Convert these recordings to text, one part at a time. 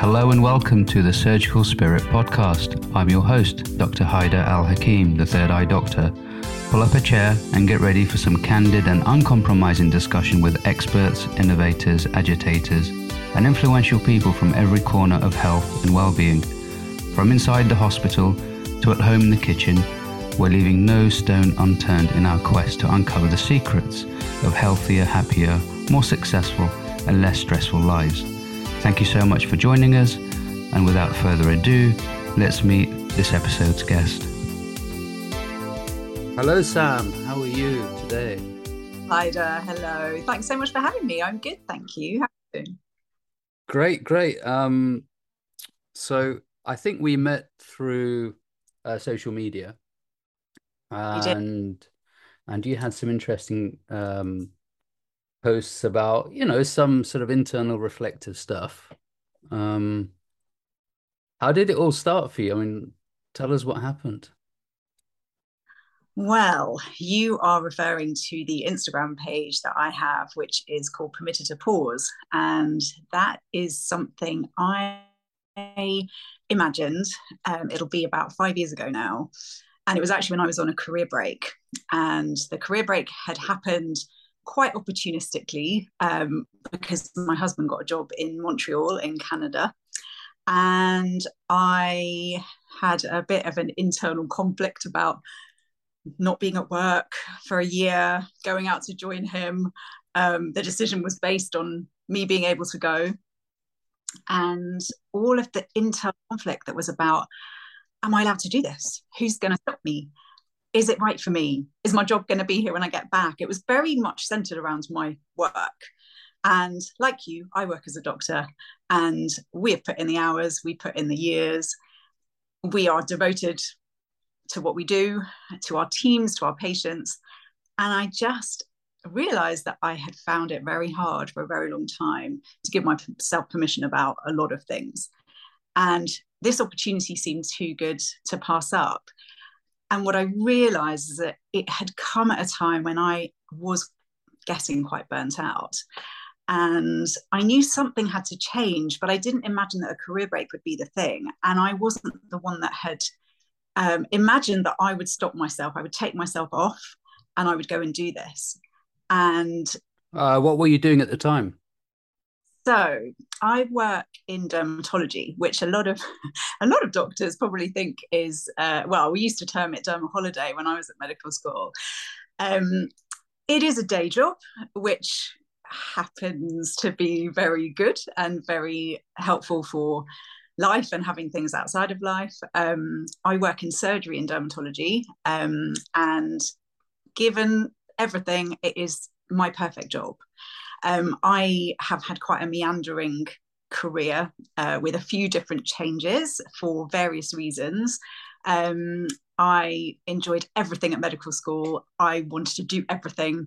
Hello and welcome to the Surgical Spirit podcast. I'm your host, Dr. Haider Al Hakim, the Third Eye Doctor. Pull up a chair and get ready for some candid and uncompromising discussion with experts, innovators, agitators, and influential people from every corner of health and well-being. From inside the hospital to at home in the kitchen, we're leaving no stone unturned in our quest to uncover the secrets of healthier, happier, more successful, and less stressful lives. Thank you so much for joining us. And without further ado, let's meet this episode's guest. Hello, Sam. How are you today? Hi there. Hello. Thanks so much for having me. I'm good. Thank you. How are you doing? Great, great. Um, so I think we met through uh, social media, and and you had some interesting um, posts about you know some sort of internal reflective stuff. Um how did it all start for you? I mean tell us what happened. Well you are referring to the instagram page that i have which is called permitted to pause and that is something i imagined um, it'll be about five years ago now and it was actually when i was on a career break and the career break had happened quite opportunistically um, because my husband got a job in Montreal in Canada. And I had a bit of an internal conflict about not being at work for a year, going out to join him. Um, the decision was based on me being able to go. And all of the internal conflict that was about, am I allowed to do this? Who's going to stop me? Is it right for me? Is my job going to be here when I get back? It was very much centered around my work. And like you, I work as a doctor and we have put in the hours, we put in the years, we are devoted to what we do, to our teams, to our patients. And I just realized that I had found it very hard for a very long time to give myself permission about a lot of things. And this opportunity seemed too good to pass up. And what I realized is that it had come at a time when I was getting quite burnt out. And I knew something had to change, but I didn't imagine that a career break would be the thing. And I wasn't the one that had um, imagined that I would stop myself, I would take myself off and I would go and do this. And uh, what were you doing at the time? So I work in dermatology, which a lot of a lot of doctors probably think is uh, well, we used to term it derma holiday when I was at medical school. Um, it is a day job, which happens to be very good and very helpful for life and having things outside of life. Um, I work in surgery in dermatology, um, and given everything, it is my perfect job. Um, I have had quite a meandering career uh, with a few different changes for various reasons. Um, I enjoyed everything at medical school. I wanted to do everything.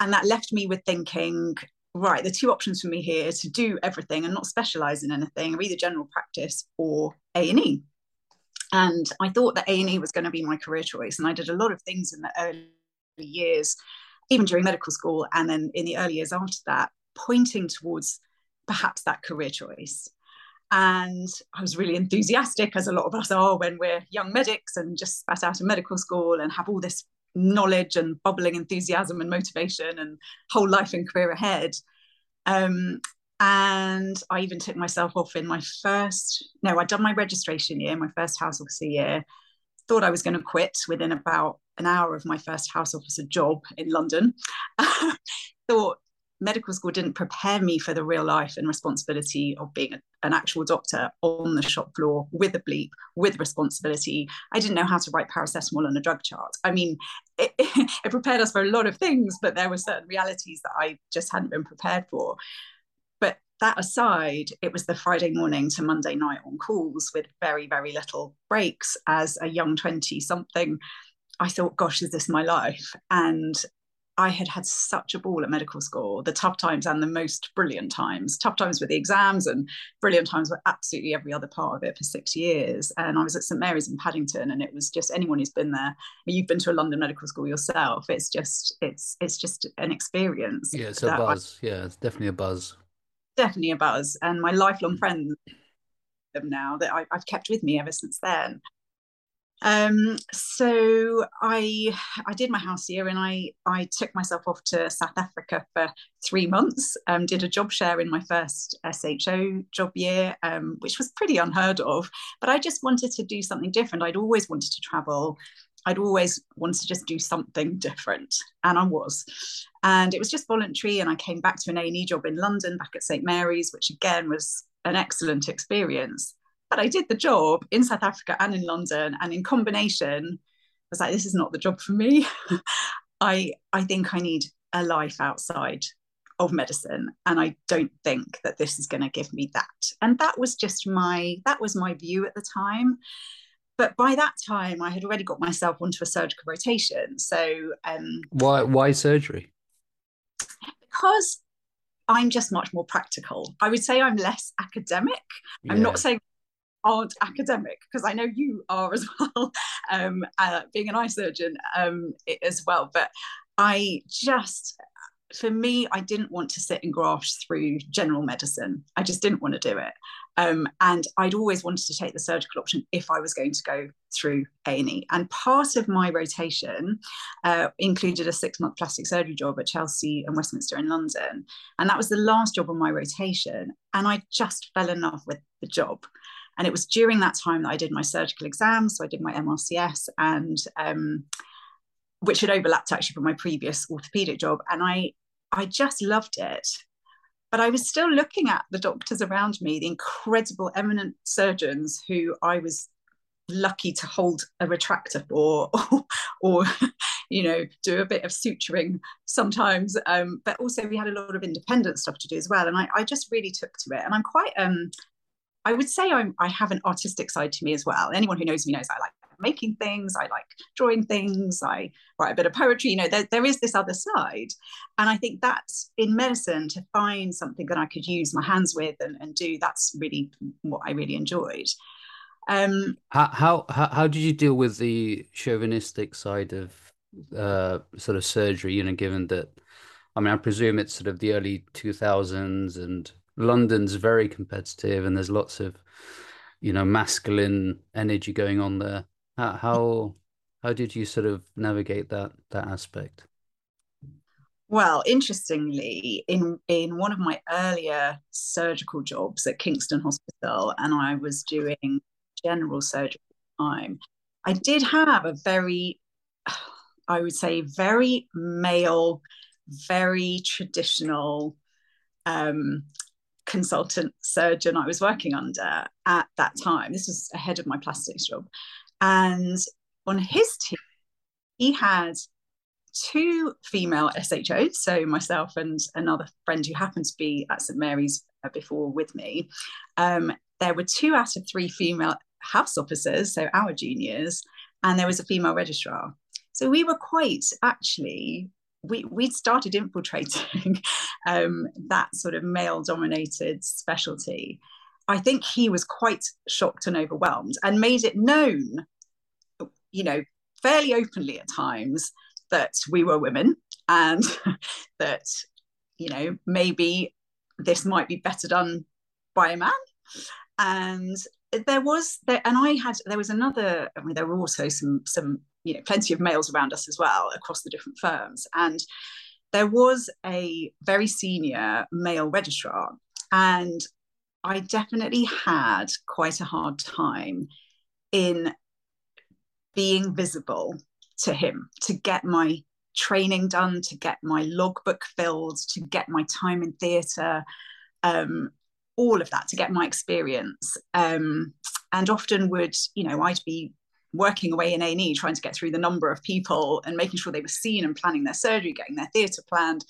And that left me with thinking, right, the two options for me here to do everything and not specialize in anything are either general practice or A&E. And I thought that A&E was going to be my career choice. And I did a lot of things in the early years even during medical school and then in the early years after that, pointing towards perhaps that career choice. And I was really enthusiastic, as a lot of us are when we're young medics and just spat out of medical school and have all this knowledge and bubbling enthusiasm and motivation and whole life and career ahead. Um, and I even took myself off in my first, no, I'd done my registration year, my first house officer year, thought I was going to quit within about an hour of my first house officer job in London. thought medical school didn't prepare me for the real life and responsibility of being a, an actual doctor on the shop floor with a bleep, with responsibility. I didn't know how to write paracetamol on a drug chart. I mean, it, it prepared us for a lot of things, but there were certain realities that I just hadn't been prepared for But that aside, it was the Friday morning to Monday night on calls with very, very little breaks. As a young 20 something, I thought, gosh, is this my life? And I had had such a ball at medical school, the tough times and the most brilliant times. Tough times with the exams and brilliant times were absolutely every other part of it for six years. And I was at St Mary's in Paddington, and it was just anyone who's been there. You've been to a London medical school yourself. It's just it's it's just an experience. Yeah, it's a buzz. I, yeah, it's definitely a buzz definitely a buzz. And my lifelong mm. friends them now that I, have kept with me ever since then. Um, so I I did my house year and I I took myself off to South Africa for three months. Um, did a job share in my first SHO job year, um, which was pretty unheard of. But I just wanted to do something different. I'd always wanted to travel. I'd always wanted to just do something different, and I was. And it was just voluntary. And I came back to an A&E job in London, back at St Mary's, which again was an excellent experience but I did the job in South Africa and in London, and in combination, I was like, this is not the job for me. I I think I need a life outside of medicine, and I don't think that this is going to give me that. And that was just my that was my view at the time. But by that time, I had already got myself onto a surgical rotation. So um, why why surgery? Because I'm just much more practical. I would say I'm less academic. Yeah. I'm not saying aren't academic because I know you are as well, um, uh, being an eye surgeon um, as well. But I just, for me, I didn't want to sit and graft through general medicine. I just didn't want to do it. Um, and I'd always wanted to take the surgical option if I was going to go through A&E. And part of my rotation uh, included a six-month plastic surgery job at Chelsea and Westminster in London. And that was the last job on my rotation. And I just fell in love with the job. And it was during that time that I did my surgical exams. So I did my MRCS and um, which had overlapped actually from my previous orthopedic job. And I I just loved it. But I was still looking at the doctors around me, the incredible eminent surgeons who I was lucky to hold a retractor for or, or you know do a bit of suturing sometimes um, but also we had a lot of independent stuff to do as well and I, I just really took to it and i'm quite um, I would say I'm, I have an artistic side to me as well. Anyone who knows me knows I like making things, I like drawing things, I write a bit of poetry. You know, there, there is this other side. And I think that's in medicine to find something that I could use my hands with and, and do, that's really what I really enjoyed. Um, how, how, how, did you deal with the chauvinistic side of uh, sort of surgery, you know, given that, I mean, I presume it's sort of the early 2000s and London's very competitive, and there's lots of you know masculine energy going on there. How how, did you sort of navigate that that aspect? Well, interestingly, in in one of my earlier surgical jobs at Kingston Hospital, and I was doing general surgery time, I did have a very, I would say, very male, very traditional um, consultant surgeon I was working under at that time. This was ahead of my plastics job. And on his team, he had two female SHOs, so myself and another friend who happened to be at St Mary's before with me. Um, there were two out of three female house officers, so our juniors, and there was a female registrar. So we were quite actually we we'd started infiltrating um, that sort of male dominated specialty. I think he was quite shocked and overwhelmed and made it known you know fairly openly at times that we were women and that you know maybe this might be better done by a man. And there was there and i had there was another i mean there were also some some you know plenty of males around us as well across the different firms. And there was a very senior male registrar and i definitely had quite a hard time in being visible to him to get my training done to get my logbook filled to get my time in theatre um, all of that to get my experience. Um, and often would you know i'd be working away in A&E, trying to get through the number of people and making sure they were seen and planning their surgery, getting their theatre planned,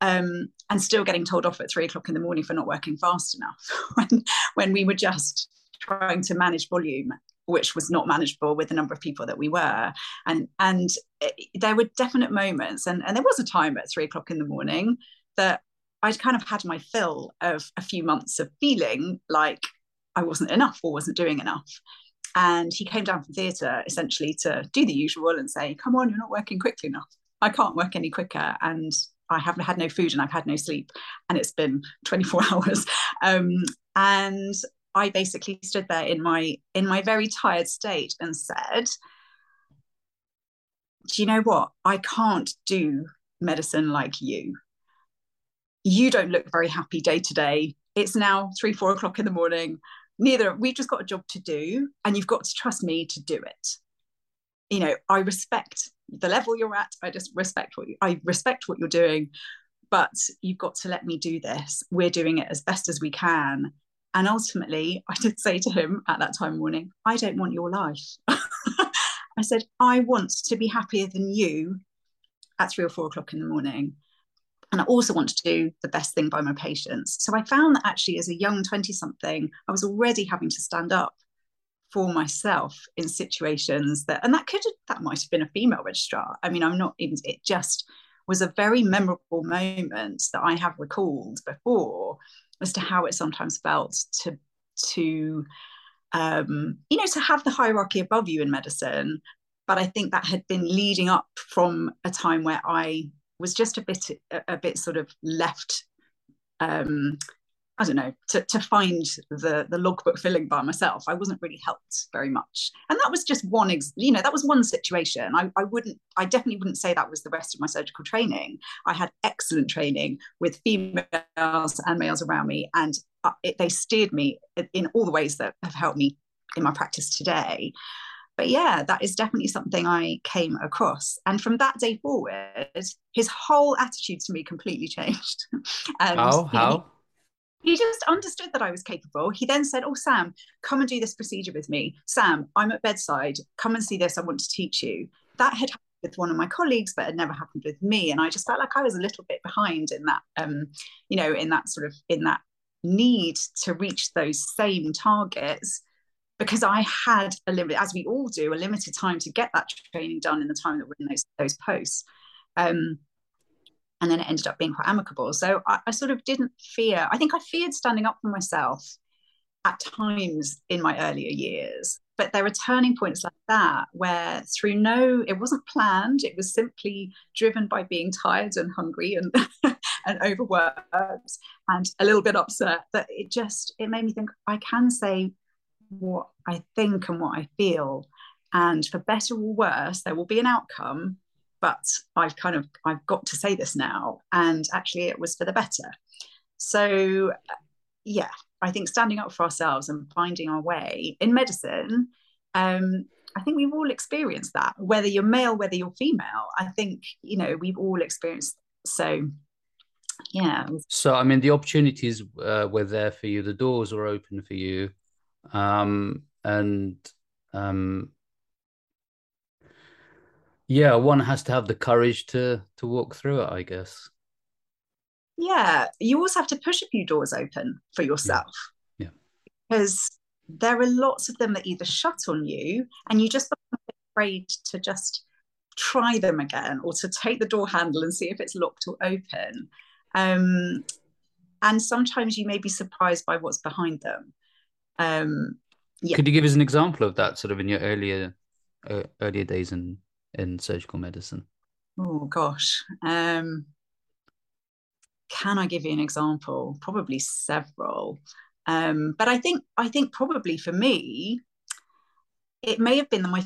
um, and still getting told off at three o'clock in the morning for not working fast enough when, when we were just trying to manage volume which was not manageable with the number of people that we were and and it, there were definite moments and, and there was a time at three o'clock in the morning that I'd kind of had my fill of a few months of feeling like I wasn't enough or wasn't doing enough. And he came down from theatre essentially to do the usual and say, Come on, you're not working quickly enough. I can't work any quicker. And I haven't had no food and I've had no sleep. And it's been 24 hours. Um, and I basically stood there in my in my very tired state and said, "Do you know what? I can't do medicine like you. You don't look very happy day to day. It's now three, four o'clock in the morning. Neither we've just got a job to do, and you've got to trust me to do it. You know, I respect the level you're at. I just respect what you, I respect what you're doing, but you've got to let me do this. We're doing it as best as we can. And ultimately, I did say to him at that time morning, I don't want your life. I said, I want to be happier than you at three or four o'clock in the morning. And I also want to do the best thing by my patients. So I found that actually, as a young 20 something, I was already having to stand up for myself in situations that, and that could, that might have been a female registrar. I mean, I'm not even, it just was a very memorable moment that I have recalled before as to how it sometimes felt to, to, um, you know, to have the hierarchy above you in medicine, but I think that had been leading up from a time where I was just a bit a, a bit sort of left um, I don't know, to, to find the, the logbook filling by myself. I wasn't really helped very much. And that was just one, ex- you know, that was one situation. I, I wouldn't, I definitely wouldn't say that was the rest of my surgical training. I had excellent training with females and males around me, and uh, it, they steered me in all the ways that have helped me in my practice today but yeah, that is definitely something I came across. And from that day forward, his whole attitude to me completely changed. and, how? How? He, he just understood that I was capable. He then said, Oh, Sam, come and do this procedure with me. Sam, I'm at bedside. Come and see this. I want to teach you. That had happened with one of my colleagues, but had never happened with me. And I just felt like I was a little bit behind in that, um, you know, in that sort of, in that need to reach those same targets because I had a limit, as we all do, a limited time to get that training done in the time that we're in those those posts. Um, and then it ended up being quite amicable. So I, I, sort of didn't fear. I think I feared standing up for myself at times in my earlier years. But there were turning points like that where, through no, it wasn't planned. It was simply driven by being tired and hungry and and overworked and a little bit upset. That it just it made me think I can say what I think and what I feel. And for better or worse, there will be an outcome, but I've kind of I've got to say this now. And actually it was for the better. So yeah, I think standing up for ourselves and finding our way in medicine, um, I think we've all experienced that, whether you're male, whether you're female. I think, you know, we've all experienced so yeah. So I mean the opportunities uh, were there for you, the doors were open for you um, and um, yeah, one has to have the courage to to walk through it, I guess. Yeah, you also have to push a few doors open for yourself. Yeah. yeah. Because there are lots of them that either shut on you and you just become afraid to just try them again or to take the door handle and see if it's locked or open. Um, and sometimes you may be surprised by what's behind them. Um, yeah. Could you give us an example of that, sort of in your earlier uh, earlier days in in surgical medicine? Oh gosh, um, can I give you an example? Probably several, um, but I think I think probably for me, it may have been my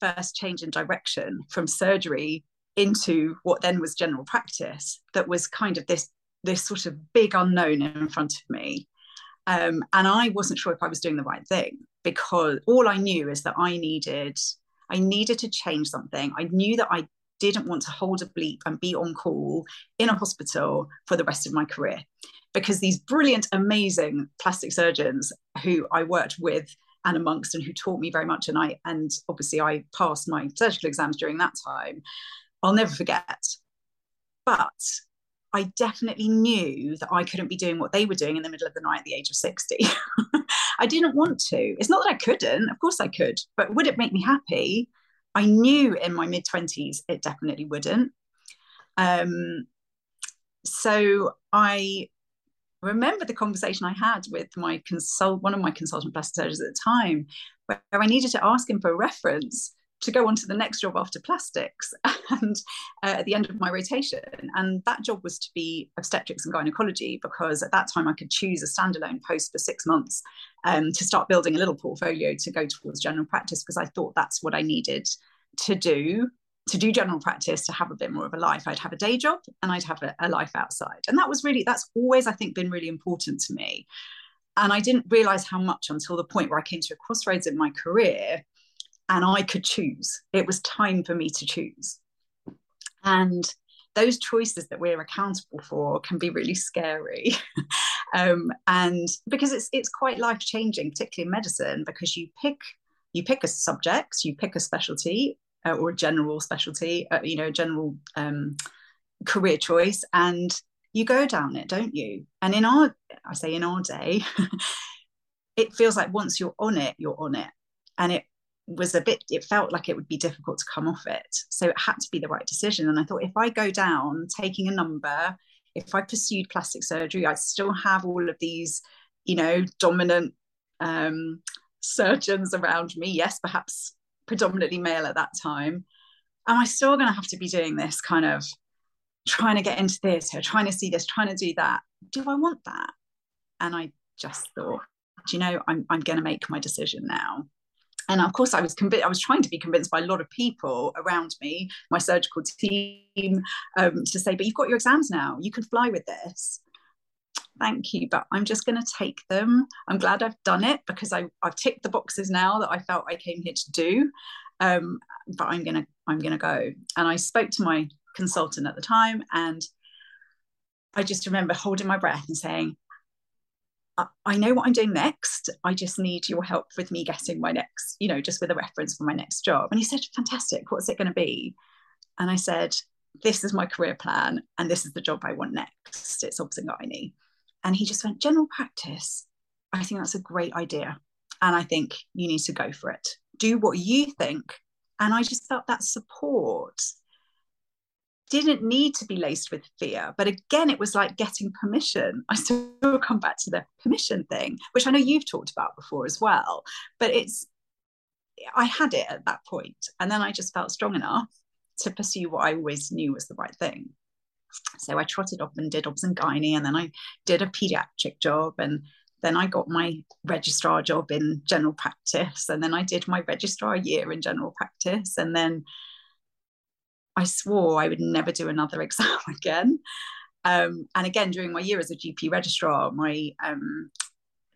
first change in direction from surgery into what then was general practice. That was kind of this this sort of big unknown in front of me um, and I wasn't sure if I was doing the right thing because all I knew is that I needed, I needed to change something. I knew that I didn't want to hold a bleep and be on call in a hospital for the rest of my career because these brilliant, amazing plastic surgeons who I worked with and amongst and who taught me very much and I and obviously I passed my surgical exams during that time I'll never forget but I definitely knew that I couldn't be doing what they were doing in the middle of the night at the age of 60. I didn't want to. It's not that I couldn't, of course I could, but would it make me happy? I knew in my mid 20s it definitely wouldn't. Um, so I remember the conversation I had with my consult, one of my consultant plastic surgeons at the time, where I needed to ask him for a reference to go on to the next job after plastics and uh, at the end of my rotation. And that job was to be obstetrics and gynecology because at that time i could choose a standalone post for six months um, to start building a little portfolio to go towards general practice because i thought that's what i needed to do to do general practice to have a bit more of a life. I'd have a day job and i'd have a, a life outside. And that was really that's always i think been really important to me. And i didn't realize how much until the point where i came to a crossroads in my career and I could choose. It was time for me to choose. And those choices that we're accountable for can be really scary. um, and because it's it's quite life changing, particularly in medicine, because you pick you pick a subject, you pick a specialty uh, or a general specialty, uh, you know, a general um, career choice, and you go down it, don't you? And in our, I say in our day, it feels like once you're on it, you're on it, and it was a bit it felt like it would be difficult to come off it. So it had to be the right decision. And i thought if i go down taking a number if i pursued plastic surgery i still have all of these you know dominant um, surgeons around me. Yes perhaps predominantly male at that time. Am i still going to have to be doing this kind of trying to get into theatre trying to see this trying to do that? Do i want that? And i just thought do you know i'm, I'm going to make my decision now and of course i was convinced i was trying to be convinced by a lot of people around me my surgical team um, to say but you've got your exams now. You can fly with this. Thank you but i'm just going to take them. I'm glad i've done it because I, i've ticked the boxes now that i felt i came here to do. Um, but i'm going to i'm going to go. And i spoke to my consultant at the time and i just remember holding my breath and saying I know what I'm doing next. I just need your help with me getting my next, you know, just with a reference for my next job. And he said, Fantastic. What's it going to be? And I said, This is my career plan, and this is the job I want next. It's obs and gynae. And he just went, General practice. I think that's a great idea. And I think you need to go for it. Do what you think. And I just felt that support didn't need to be laced with fear. But again, it was like getting permission. I still come back to the permission thing, which I know you've talked about before as well. But it's, I had it at that point, And then I just felt strong enough to pursue what I always knew was the right thing. So I trotted off and did obs and gynae, and then I did a pediatric job, and then I got my registrar job in general practice, and then I did my registrar year in general practice, and then I swore I would never do another exam again. Um, and again, during my year as a GP registrar, my um,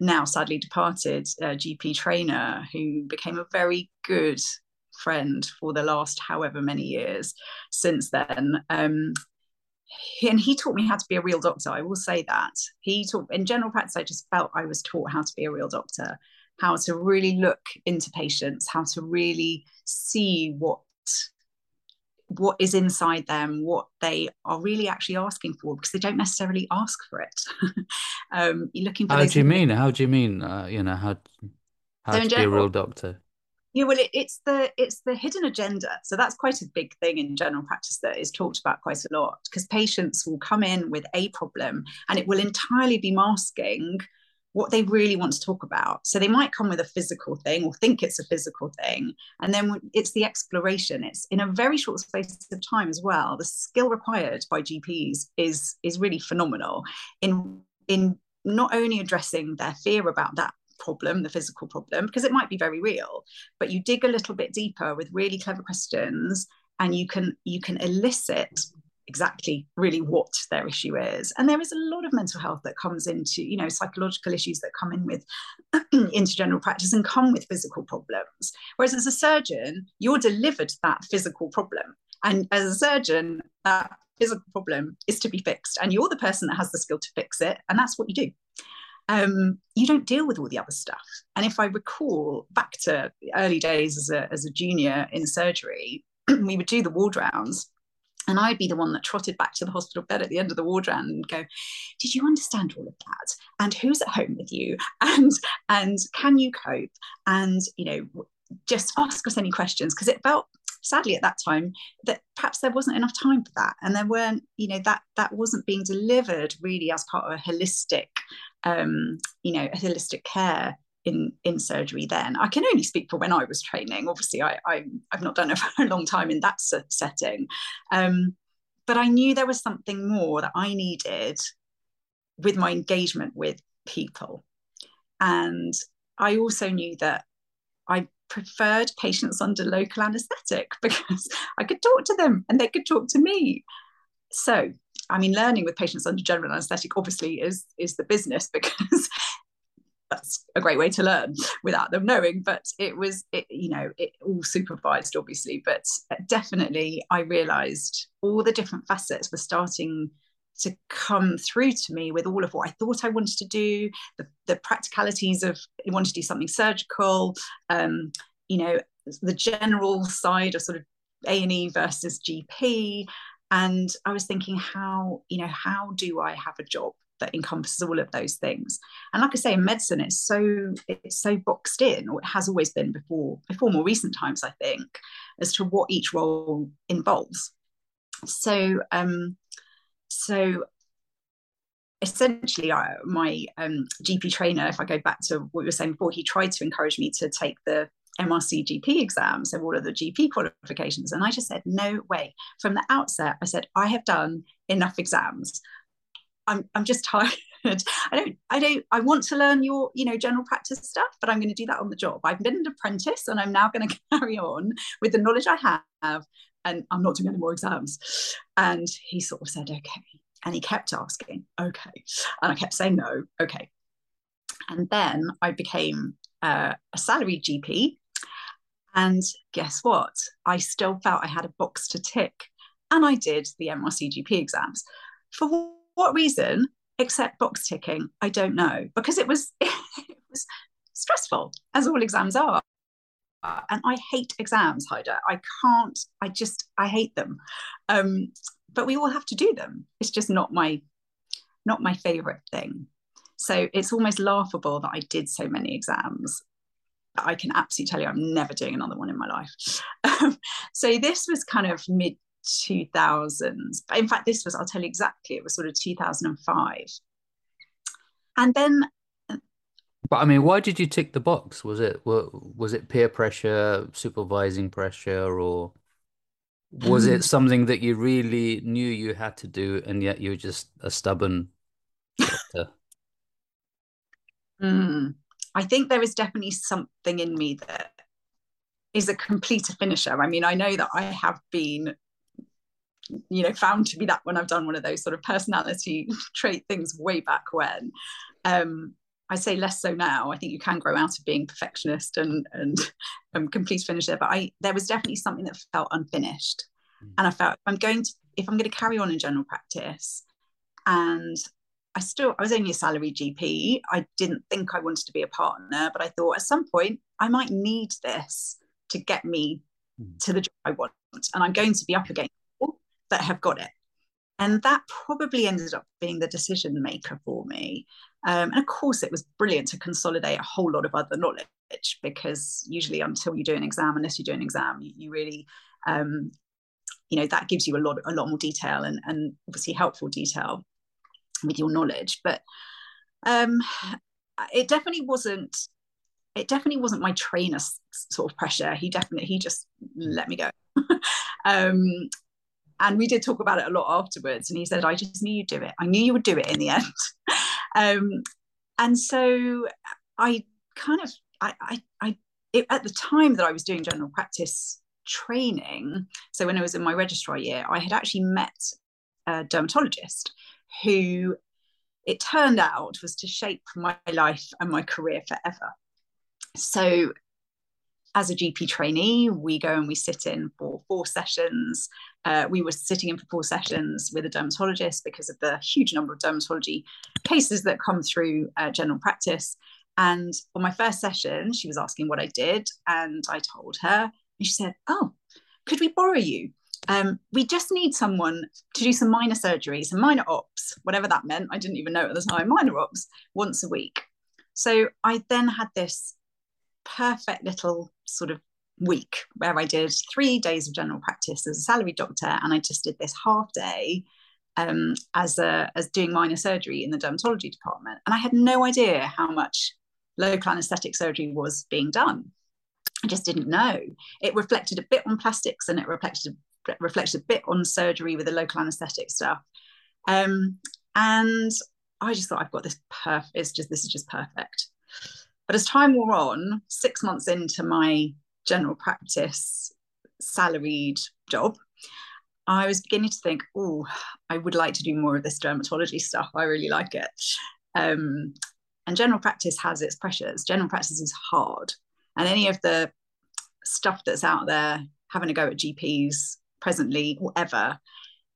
now sadly departed uh, GP trainer, who became a very good friend for the last however many years since then. Um, he, and he taught me how to be a real doctor. I will say that he taught in general practice. I just felt I was taught how to be a real doctor, how to really look into patients, how to really see what what is inside them, what they are really actually asking for, because they don't necessarily ask for it. um, you're looking for. How do you mean? How do you mean? Uh, you know how how so to general, be a real doctor? Yeah, well, it, it's the it's the hidden agenda. So that's quite a big thing in general practice that is talked about quite a lot because patients will come in with a problem and it will entirely be masking what they really want to talk about. So they might come with a physical thing or think it's a physical thing. And then it's the exploration. It's in a very short space of time as well. The skill required by GPs is, is really phenomenal in, in not only addressing their fear about that problem, the physical problem, because it might be very real, but you dig a little bit deeper with really clever questions and you can you can elicit exactly really what their issue is. And there is a lot of mental health that comes into you know psychological issues that come in with into general practice and come with physical problems. Whereas as a surgeon you're delivered that physical problem. And as a surgeon that physical problem is to be fixed. And you're the person that has the skill to fix it and that's what you do. Um, you don't deal with all the other stuff. And if I recall back to the early days as a, as a junior in surgery, we would do the ward rounds and I'd be the one that trotted back to the hospital bed at the end of the ward round and go, "Did you understand all of that? And who's at home with you? And and can you cope? And you know, just ask us any questions because it felt sadly at that time that perhaps there wasn't enough time for that and there weren't you know that that wasn't being delivered really as part of a holistic um you know a holistic care in in surgery then. I can only speak for when I was training. Obviously, I, I have not done it for a long time in that setting, um, but I knew there was something more that I needed with my engagement with people, and I also knew that I preferred patients under local anaesthetic because I could talk to them and they could talk to me. So I mean, learning with patients under general anaesthetic obviously is is the business because that's a great way to learn without them knowing. But it was, it, you know, it all supervised obviously. But definitely, I realised all the different facets were starting to come through to me with all of what I thought I wanted to do, the, the practicalities of I want to do something surgical, um, you know, the general side of sort of A and E versus GP, and i was thinking how you know how do i have a job that encompasses all of those things and like i say in medicine it's so it's so boxed in or it has always been before before more recent times i think as to what each role involves so um so essentially I, my um, gp trainer if i go back to what you were saying before he tried to encourage me to take the MRC GP exams, so all of the GP qualifications. And I just said, no way. From the outset, I said, I have done enough exams. I'm, I'm just tired. I don't, I don't, I want to learn your, you know, general practice stuff, but I'm going to do that on the job. I've been an apprentice and I'm now going to carry on with the knowledge I have and I'm not doing any more exams. And he sort of said, okay. And he kept asking, okay. And I kept saying, no, okay. And then I became uh, a salaried GP and guess what? I still felt I had a box to tick. And I did the MRCGP exams. For what reason, except box ticking, I don't know. Because it was, it was stressful, as all exams are. And I hate exams, Haider. I can't, I just, I hate them. Um, but we all have to do them. It's just not my, not my favorite thing. So it's almost laughable that I did so many exams I can absolutely tell you I'm never doing another one in my life. Um, so this was kind of mid 2000s. but In fact, this was, I'll tell you exactly, it was sort of 2005. And then. But I mean, why did you tick the box? Was it was it peer pressure, supervising pressure, or was it something that you really knew you had to do, and yet you were just a stubborn? Mm. I think there is definitely something in me that is a complete finisher. I mean, I know that I have been, you know, found to be that when I've done one of those sort of personality trait things way back when. Um, I say less so now. I think you can grow out of being perfectionist and and um, complete finisher, but I there was definitely something that felt unfinished, mm. and I felt I'm going to if I'm going to carry on in general practice, and I still I was only a salary GP. I didn't think I wanted to be a partner, but I thought at some point I might need this to get me mm. to the job I want, and I'm going to be up against that have got it. And that probably ended up being the decision maker for me. Um, and of course, it was brilliant to consolidate a whole lot of other knowledge because usually, until you do an exam, unless you do an exam, you, you really um, you know that gives you a lot a lot more detail and, and obviously helpful detail with your knowledge but um it definitely wasn't it definitely wasn't my trainer's sort of pressure he definitely he just let me go um and we did talk about it a lot afterwards and he said i just knew you'd do it i knew you would do it in the end um and so i kind of i i, I it, at the time that i was doing general practice training so when i was in my registrar year i had actually met a dermatologist who it turned out was to shape my life and my career forever. So, as a GP trainee, we go and we sit in for four sessions. Uh, we were sitting in for four sessions with a dermatologist because of the huge number of dermatology cases that come through uh, general practice. And on my first session, she was asking what I did, and I told her, and she said, Oh, could we borrow you? um, we just need someone to do some minor surgery, some minor ops, whatever that meant. I didn't even know at the time, minor ops once a week. So I then had this perfect little sort of week where I did three days of general practice as a salaried doctor, and I just did this half day um, as a as doing minor surgery in the dermatology department, and I had no idea how much local anesthetic surgery was being done. I just didn't know. It reflected a bit on plastics and it reflected reflected a bit on surgery with the local anesthetic stuff. Um, and I just thought I've got this perfect. It's just this is just perfect. But as time wore on, six months into my general practice salaried job, I was beginning to think, oh, I would like to do more of this dermatology stuff. I really like it. Um, and general practice has its pressures. General practice is hard. And any of the stuff that's out there, having a go at GPs presently or ever,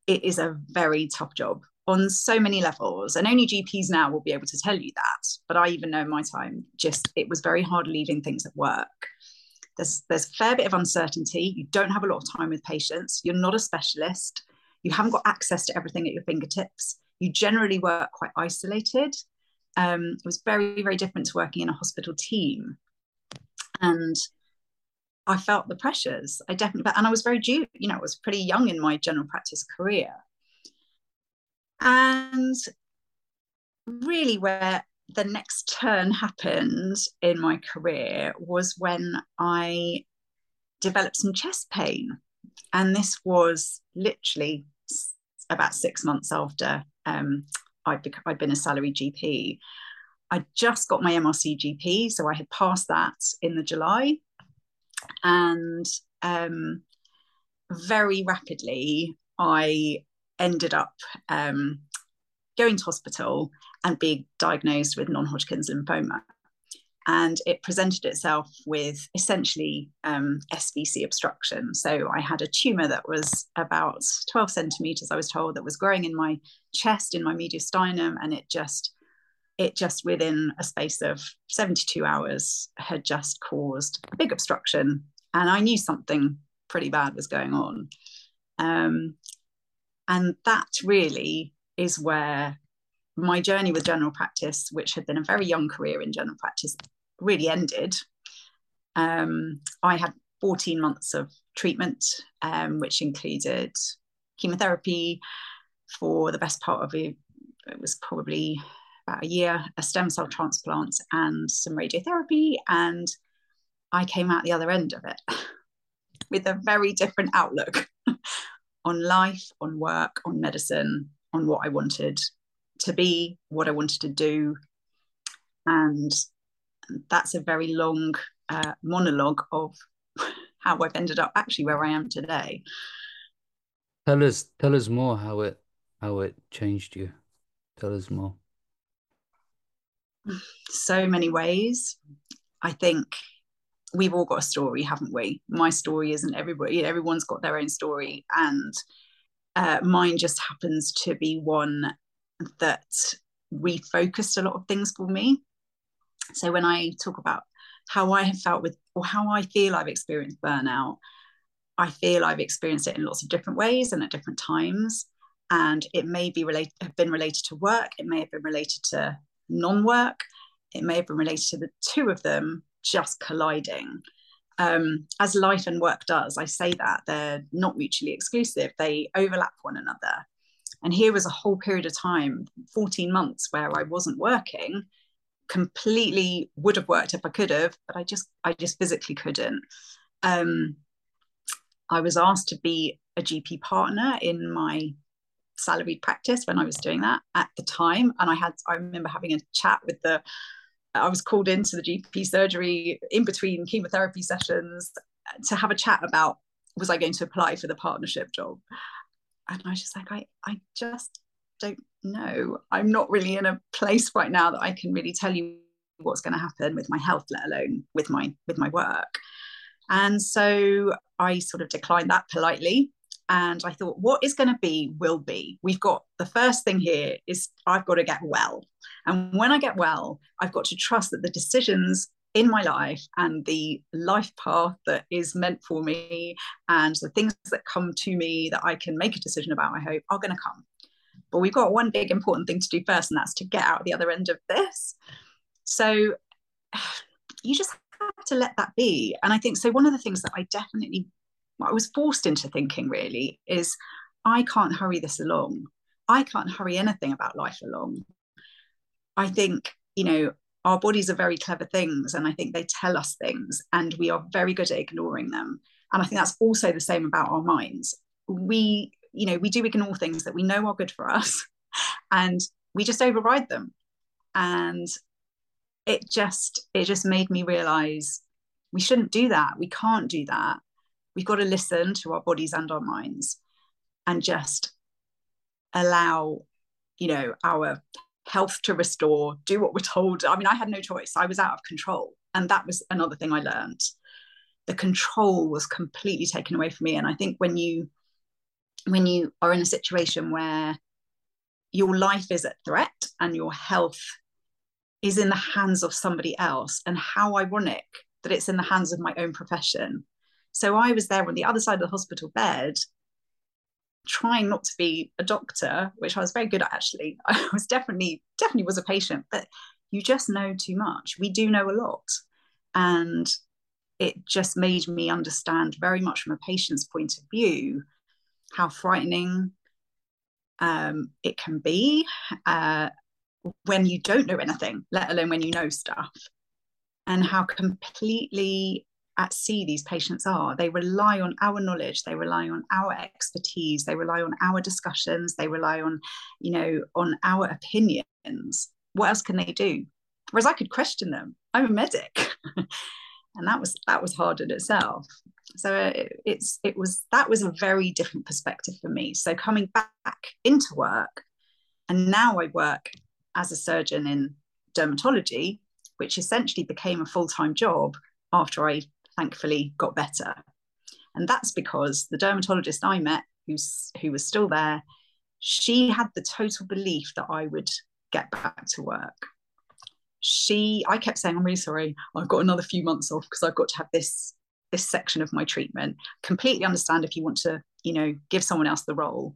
it is a very tough job on so many levels. And only GPs now will be able to tell you that. But I even know in my time, just it was very hard leaving things at work. There's there's a fair bit of uncertainty. You don't have a lot of time with patients. You're not a specialist. You haven't got access to everything at your fingertips. You generally work quite isolated. Um, it was very, very different to working in a hospital team. And I felt the pressures. I definitely, and I was very due, you know, I was pretty young in my general practice career. And really, where the next turn happened in my career was when I developed some chest pain. And this was literally about six months after um, I'd, bec- I'd been a salary GP. I just got my MRC GP, so I had passed that in the July. And um, very rapidly, I ended up um, going to hospital and being diagnosed with non Hodgkin's lymphoma. And it presented itself with essentially um, SVC obstruction. So I had a tumor that was about 12 centimeters, I was told, that was growing in my chest, in my mediastinum, and it just it just within a space of 72 hours had just caused a big obstruction and i knew something pretty bad was going on um, and that really is where my journey with general practice, which had been a very young career in general practice, really ended. Um, I had 14 months of treatment, um, which included chemotherapy for the best part of it. It was probably about a year, a stem cell transplant, and some radiotherapy. And I came out the other end of it with a very different outlook on life, on work, on medicine, on what I wanted to be, what I wanted to do. And that's a very long uh, monologue of how I've ended up actually where I am today. Tell us, tell us more how it how it changed you. Tell us more. So many ways. I think we've all got a story, haven't we? My story isn't everybody. Everyone's got their own story, and uh, mine just happens to be one that refocused a lot of things for me. So when I talk about how I have felt with, or how I feel I've experienced burnout, I feel I've experienced it in lots of different ways and at different times. And it may be related, have been related to work. It may have been related to non-work. It may have been related to the two of them just colliding. Um, as life and work does, I say that they're not mutually exclusive. They overlap one another. And here was a whole period of time, 14 months, where I wasn't working, completely would have worked if I could have, but I just I just physically couldn't. Um, I was asked to be a GP partner in my salaried practice when I was doing that at the time. And I had I remember having a chat with the I was called into the GP surgery in between chemotherapy sessions to have a chat about was I going to apply for the partnership job? And I was just like, I, I just don't know. I'm not really in a place right now that I can really tell you what's going to happen with my health, let alone with my with my work. And so I sort of declined that politely. And I thought, what is going to be will be. We've got the first thing here is I've got to get well. And when I get well, I've got to trust that the decisions in my life and the life path that is meant for me and the things that come to me that I can make a decision about, I hope, are going to come. But we've got one big important thing to do first, and that's to get out the other end of this. So you just have to let that be. And I think so. One of the things that I definitely, I was forced into thinking really is I can't hurry this along. I can't hurry anything about life along. I think, you know, our bodies are very clever things and i think they tell us things and we are very good at ignoring them. And i think that's also the same about our minds. We you know we do ignore things that we know are good for us and we just override them. And it just it just made me realize we shouldn't do that. We can't do that. We've got to listen to our bodies and our minds and just allow you know our health to restore do what we're told. I mean i had no choice. I was out of control. And that was another thing i learned. The control was completely taken away from me. And i think when you when you are in a situation where your life is at threat and your health is in the hands of somebody else and how ironic that it's in the hands of my own profession. So i was there on the other side of the hospital bed trying not to be a doctor which i was very good at actually. I was definitely definitely was a patient but you just know too much. We do know a lot. And it just made me understand very much from a patient's point of view how frightening um, it can be uh, when you don't know anything, let alone when you know stuff, and how completely at sea these patients are. They rely on our knowledge, they rely on our expertise, they rely on our discussions, they rely on, you know, on our opinions. What else can they do? Whereas I could question them. I'm a medic. and that was that was hard in itself so uh, it, it's it was that was a very different perspective for me so coming back into work and now i work as a surgeon in dermatology which essentially became a full-time job after i thankfully got better. And that's because the dermatologist i met who's who was still there she had the total belief that i would get back to work. She i kept saying i'm really sorry i've got another few months off because i've got to have this this section of my treatment. Completely understand if you want to you know give someone else the role.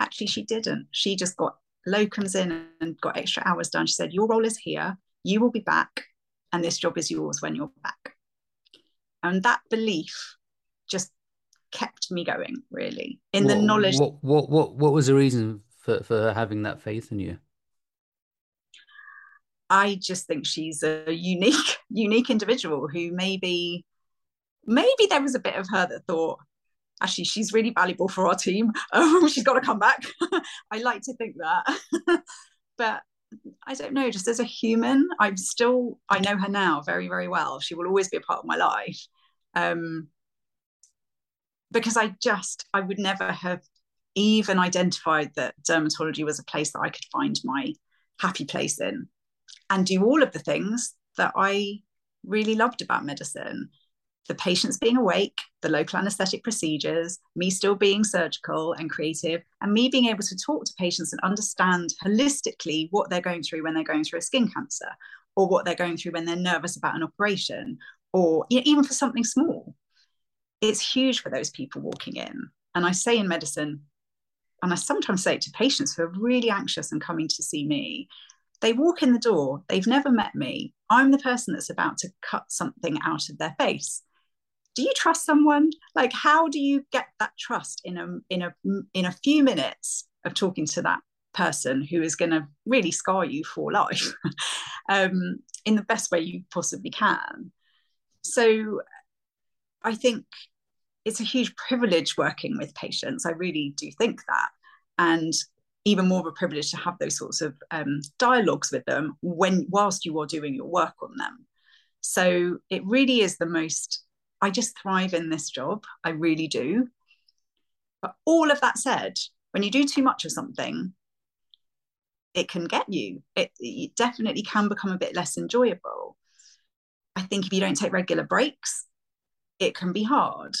Actually she didn't. She just got locums in and got extra hours done. She said your role is here. You will be back and this job is yours when you're back and that belief just kept me going really in what, the knowledge what, what what what was the reason for for having that faith in you I just think she's a unique, unique individual who maybe, maybe there was a bit of her that thought, actually, she's really valuable for our team. Um, she's got to come back. I like to think that, but I don't know. Just as a human, I'm still, I know her now very, very well. She will always be a part of my life. Um, because I just, I would never have even identified that dermatology was a place that I could find my happy place in and do all of the things that I really loved about medicine the patients being awake, the local anesthetic procedures, me still being surgical and creative, and me being able to talk to patients and understand holistically what they're going through when they're going through a skin cancer, or what they're going through when they're nervous about an operation, or you know, even for something small. It's huge for those people walking in. And I say in medicine, and I sometimes say it to patients who are really anxious and coming to see me, they walk in the door, they've never met me. I'm the person that's about to cut something out of their face. Do you trust someone? Like, how do you get that trust in a in a in a few minutes of talking to that person who is going to really scar you for life um, in the best way you possibly can? So, I think it's a huge privilege working with patients. I really do think that, and even more of a privilege to have those sorts of um, dialogues with them when whilst you are doing your work on them so it really is the most i just thrive in this job. I really do. But all of that said when you do too much of something it can get you. It, it definitely can become a bit less enjoyable. I think if you don't take regular breaks it can be hard.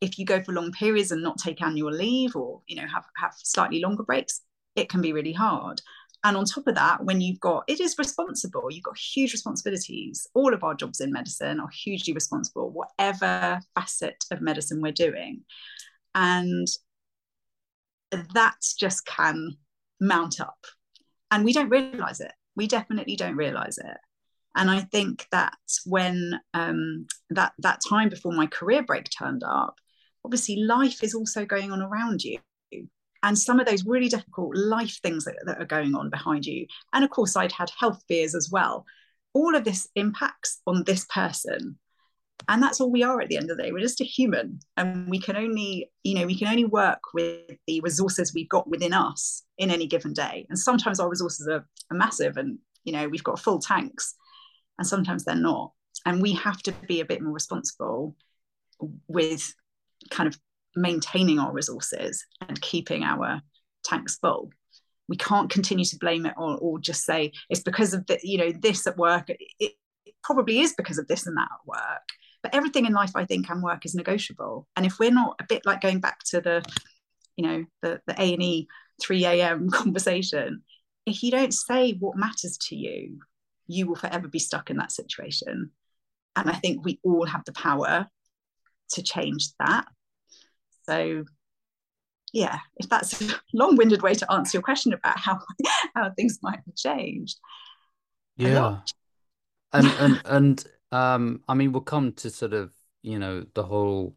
If you go for long periods and not take annual leave or you know have have slightly longer breaks it can be really hard. And on top of that, when you've got, it is responsible, you've got huge responsibilities. All of our jobs in medicine are hugely responsible, whatever facet of medicine we're doing. And that just can mount up. And we don't realize it. We definitely don't realize it. And I think that when um, that that time before my career break turned up, obviously life is also going on around you and some of those really difficult life things that, that are going on behind you. And of course, I'd had health fears as well. all of this impacts on this person and that's all we are at the end of the day we're just a human and we can only you know we can only work with the resources we've got within us in any given day and sometimes our resources are, are massive and you know we've got full tanks and sometimes they're not and we have to be a bit more responsible with kind of maintaining our resources and keeping our tanks full. We can't continue to blame it or, or just say it's because of the you know this at work. It, it probably is because of this and that at work. But everything in life i think and work is negotiable. And if we're not a bit like going back to the you know the the a&e 3 a.m conversation if you don't say what matters to you you will forever be stuck in that situation. And i think we all have the power to change that so yeah if that's a long-winded way to answer your question about how how things might have changed. Yeah. and and and um, I mean, we'll come to sort of, you know, the whole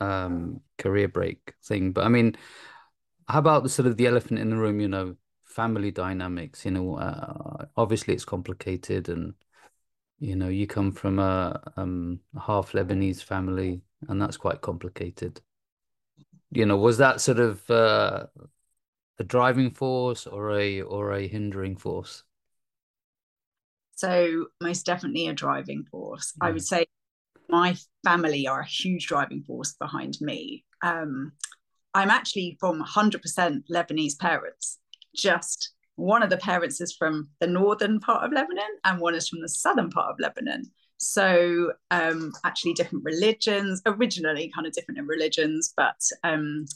um career break thing, but I mean, how about the sort of the elephant in the room, you know, family dynamics, you know, uh, obviously it's complicated and you know, you come from a um half Lebanese family and that's quite complicated. You know, was that sort of uh, a driving force or a or a hindering force? So, most definitely a driving force. I would say my family are a huge driving force behind me. Um, I'm actually from 100% Lebanese parents. Just one of the parents is from the northern part of Lebanon, and one is from the southern part of Lebanon. So, um, actually, different religions, originally kind of different in religions, but, um,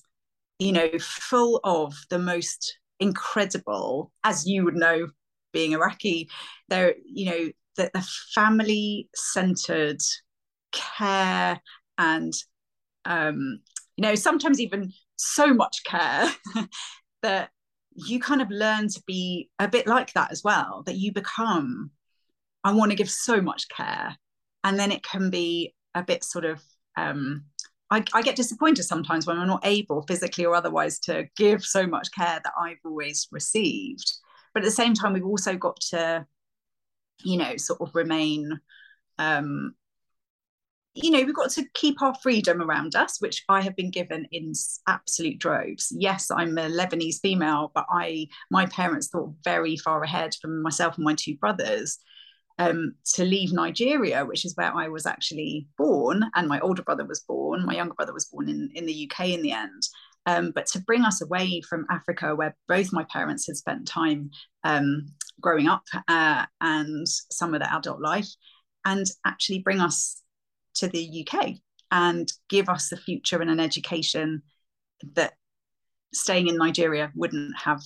you know, full of the most incredible, as you would know being Iraqi, there, you know, the, the family centered care and, um, you know, sometimes even so much care that you kind of learn to be a bit like that as well, that you become, I want to give so much care. And then it can be a bit sort of, um, I, I, get disappointed sometimes when I'm not able, physically or otherwise, to give so much care that I've always received. But at the same time we've also got to you know sort of remain um you know we've got to keep our freedom around us which i have been given in absolute droves. Yes i'm a lebanese female but i my parents thought very far ahead from myself and my two brothers um, to leave Nigeria, which is where I was actually born, and my older brother was born. My younger brother was born in, in the UK in the end, um, but to bring us away from Africa, where both my parents had spent time um, growing up uh, and some of their adult life, and actually bring us to the UK and give us a future and an education that staying in Nigeria wouldn't have.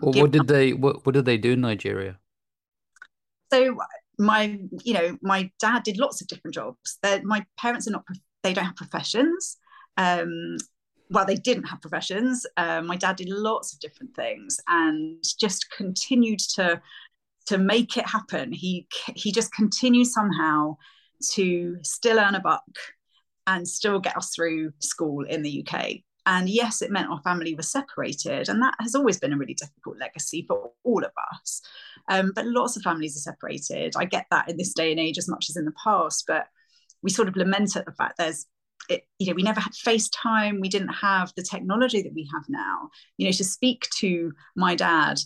Well, what did they what, what did they do in Nigeria? So my you know my dad did lots of different jobs. They're, my parents are not they don't have professions. Um, well, they didn't have professions. Um, my dad did lots of different things and just continued to to make it happen. He he just continued somehow to still earn a buck and still get us through school in the UK. And yes, it meant our family was separated, and that has always been a really difficult legacy for all of us. Um, but lots of families are separated. I get that in this day and age as much as in the past, but we sort of lament at the fact there's it, you know, we never had FaceTime. We didn't have the technology that we have now. You know, to speak to my dad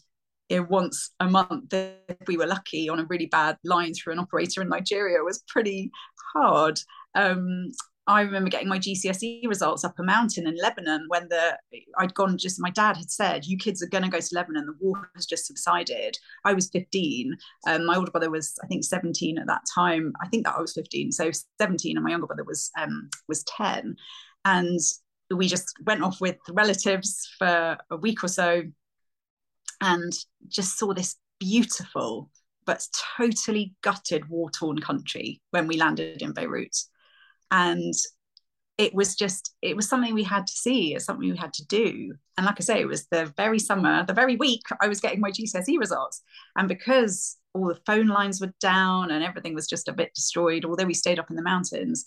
you know, once a month, if we were lucky, on a really bad line through an operator in Nigeria was pretty hard. Um, I remember getting my GCSE results up a mountain in Lebanon when the I'd gone just my dad had said you kids are going to go to Lebanon the war has just subsided. I was 15 um, my older brother was I think 17 at that time. I think that I was 15 so 17 and my younger brother was um, was 10 and we just went off with relatives for a week or so and just saw this beautiful but totally gutted war torn country when we landed in Beirut and it was just it was something we had to see it's something we had to do and like i say it was the very summer the very week i was getting my gcse results and because all the phone lines were down and everything was just a bit destroyed although we stayed up in the mountains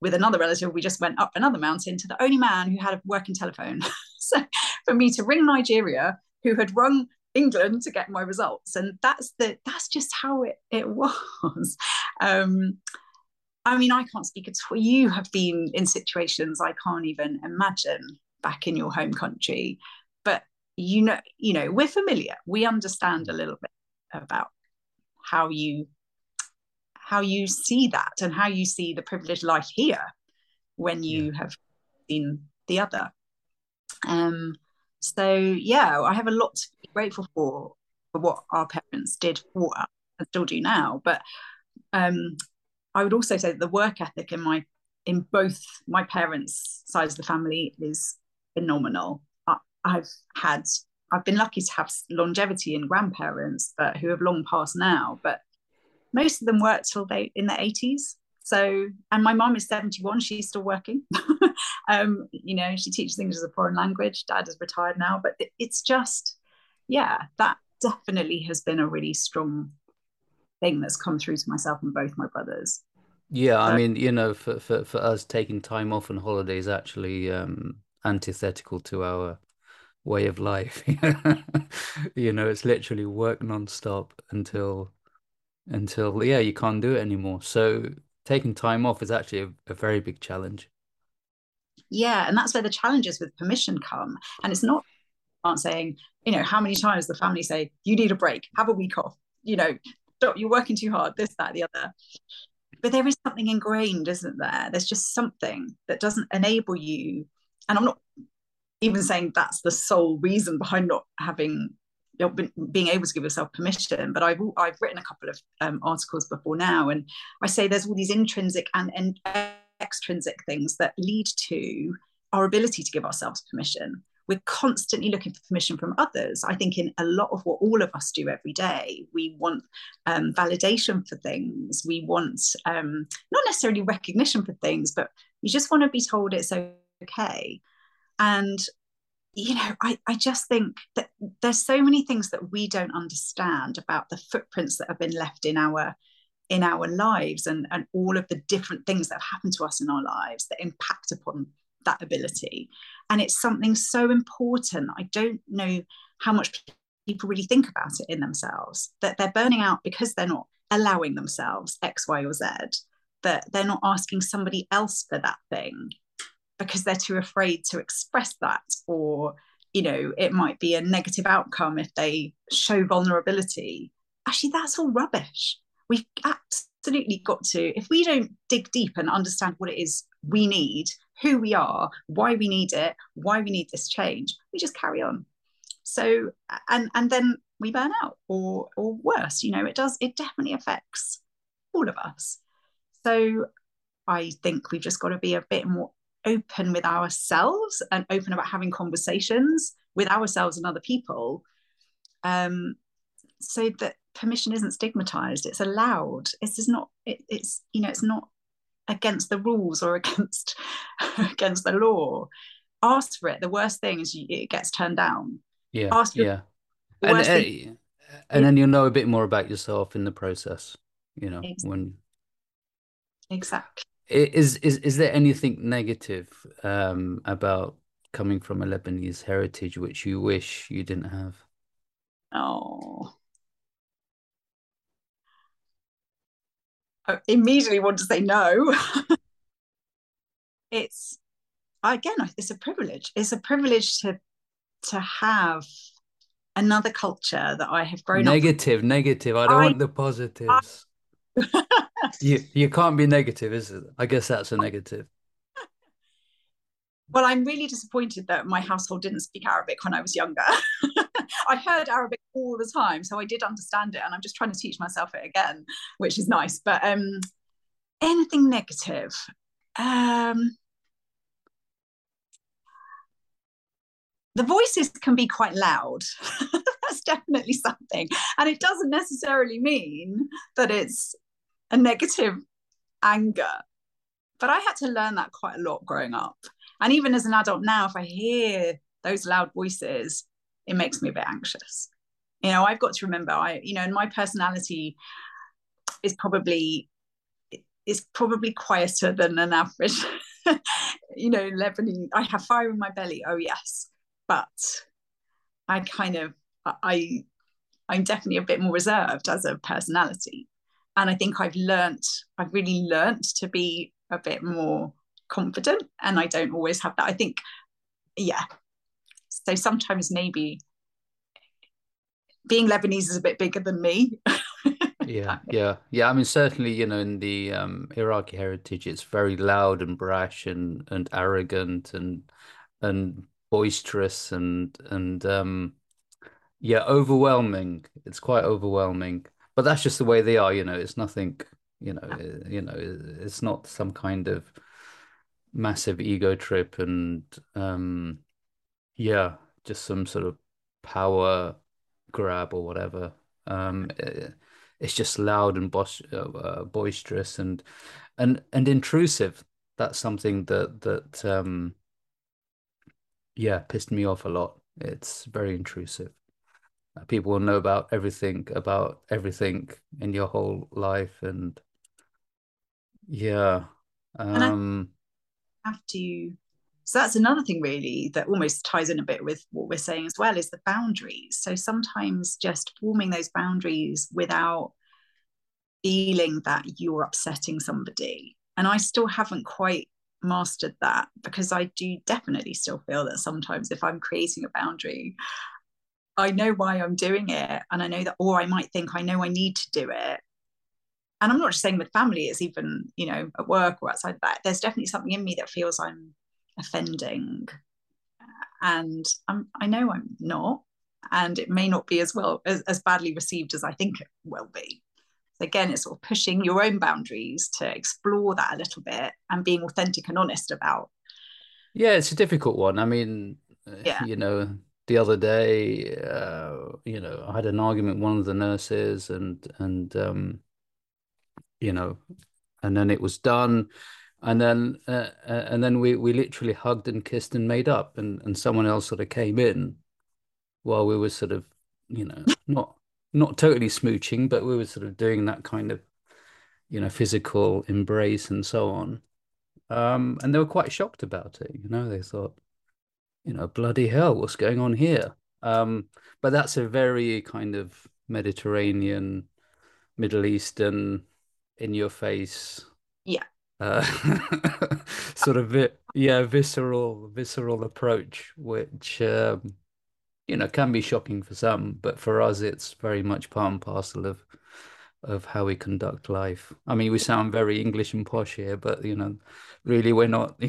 with another relative we just went up another mountain to the only man who had a working telephone so for me to ring nigeria who had rung England to get my results. And that's the that's just how it, it was. Um, I mean, I can't speak at all. You have been in situations I can't even imagine back in your home country. But you know, you know, we're familiar. We understand a little bit about how you how you see that and how you see the privileged life here when you yeah. have seen the other. Um, so yeah, I have a lot to be grateful for for what our parents did for us and still do now. But um, I would also say that the work ethic in my in both my parents' sides of the family is phenomenal. I, I've had I've been lucky to have longevity in grandparents, but who have long passed now. But most of them worked till they in their 80s. So, and my mom is 71, she's still working. um, you know, she teaches English as a foreign language. Dad is retired now, but it's just, yeah, that definitely has been a really strong thing that's come through to myself and both my brothers. Yeah, I mean, you know, for, for, for us taking time off and holidays actually um, antithetical to our way of life. you know, it's literally work nonstop until until yeah, you can't do it anymore. So taking time off is actually a, a very big challenge. Yeah, and that's where the challenges with permission come. And it's not aren't saying, you know, how many times the family say, you need a break, have a week off, you know, stop, you're working too hard, this, that, the other. But there is something ingrained, isn't there? There's just something that doesn't enable you. And I'm not even saying that's the sole reason behind not having you know, being able to give yourself permission. But I've I've written a couple of um, articles before now, and I say there's all these intrinsic and, and extrinsic things that lead to our ability to give ourselves permission. We're constantly looking for permission from others. I think in a lot of what all of us do every day, we want um, validation for things. We want um, not necessarily recognition for things, but you just want to be told it's okay. And you know, I, I just think that there's so many things that we don't understand about the footprints that have been left in our in our lives and, and all of the different things that have happened to us in our lives that impact upon that ability. And it's something so important. I don't know how much people really think about it in themselves, that they're burning out because they're not allowing themselves X, Y, or Z, that they're not asking somebody else for that thing because they're too afraid to express that. Or you know it might be a negative outcome if they show vulnerability. Actually that's all rubbish. We've absolutely got to if we don't dig deep and understand what it is we need who we are why we need it why we need this change we just carry on. So and and then we burn out or or worse you know it does it definitely affects all of us. So i think we've just got to be a bit more open with ourselves and open about having conversations with ourselves and other people um, so that permission isn't stigmatized it's allowed. It's just not it, it's you know it's not against the rules or against against the law ask for it the worst thing is you, it gets turned down yeah ask for yeah and, thing, uh, and then you'll know a bit more about yourself in the process you know exactly. when exactly is is is there anything negative um, about coming from a Lebanese heritage which you wish you didn't have? Oh. I immediately want to say no. it's again, it's a privilege. It's a privilege to to have another culture that I have grown negative, up. Negative, I don't I, want the positives. I, you you can't be negative, is it? I guess that's a negative. Well, I'm really disappointed that my household didn't speak Arabic when I was younger. I heard Arabic all the time, so I did understand it, and I'm just trying to teach myself it again, which is nice. But um, anything negative, um, the voices can be quite loud. That's definitely something, and it doesn't necessarily mean that it's a negative anger. But I had to learn that quite a lot growing up. And even as an adult now, if I hear those loud voices, it makes me a bit anxious. You know, I've got to remember, I, you know, and my personality is probably is probably quieter than an average, you know, Lebanese. I have fire in my belly, oh yes, but I kind of I I'm definitely a bit more reserved as a personality. And I think I've learnt, I've really learnt to be a bit more confident. And I don't always have that. I think, yeah. So sometimes maybe being Lebanese is a bit bigger than me. yeah, yeah, yeah. I mean, certainly, you know, in the um, Iraqi heritage, it's very loud and brash and and arrogant and and boisterous and and um, yeah, overwhelming. It's quite overwhelming, but that's just the way they are. You know, it's nothing. You know, eh, you know, it's not some kind of massive ego trip and um, yeah, just some sort of power grab or whatever. Um, eh, it's just loud and boisterous, uh, boisterous and and and intrusive. That's something that that um, yeah pissed me off a lot. It's very intrusive. People will know about everything about everything in your whole life, and yeah, um, have to so that's another thing really that almost ties in a bit with what we're saying as well is the boundaries. So sometimes just forming those boundaries without feeling that you're upsetting somebody. And i still haven't quite mastered that because i do definitely still feel that sometimes if i'm creating a boundary i know why i'm doing it and i know that or i might think i know i need to do it. And i'm not just saying with family it's even you know at work or outside of that there's definitely something in me that feels i'm offending. And I'm, i know i'm not and it may not be as well as, as badly received as i think it will be. So again it's sort of pushing your own boundaries to explore that a little bit and being authentic and honest about yeah it's a difficult one. I mean yeah. you know the other day uh, you know i had an argument with one of the nurses and and um you know and then it was done and then uh, uh, and then we we literally hugged and kissed and made up and and someone else sort of came in while we were sort of you know not not totally smooching but we were sort of doing that kind of you know physical embrace and so on. Um and they were quite shocked about it you know they thought you know bloody hell what's going on here? Um but that's a very kind of mediterranean middle eastern in your face yeah uh, sort of vi- yeah visceral visceral approach which um, you know can be shocking for some but for us it's very much part and parcel of of how we conduct life i mean we sound very english and posh here but you know really we're not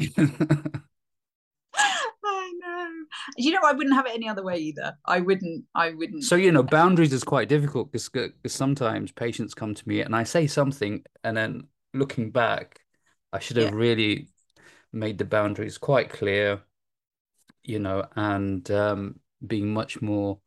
I know. You know, I wouldn't have it any other way either. I wouldn't. I wouldn't. So you know, boundaries is quite difficult because sometimes patients come to me and I say something, and then looking back, I should have yeah. really made the boundaries quite clear, you know, and um, being much more,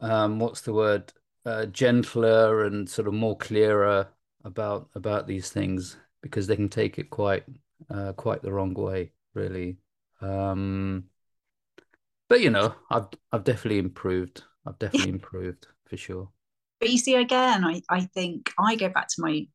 um, what's the word, uh, gentler and sort of more clearer about about these things because they can take it quite uh, quite the wrong way, really. Um, but you know, I've I've definitely improved. I've definitely improved for sure. But you see, again, I I think I go back to my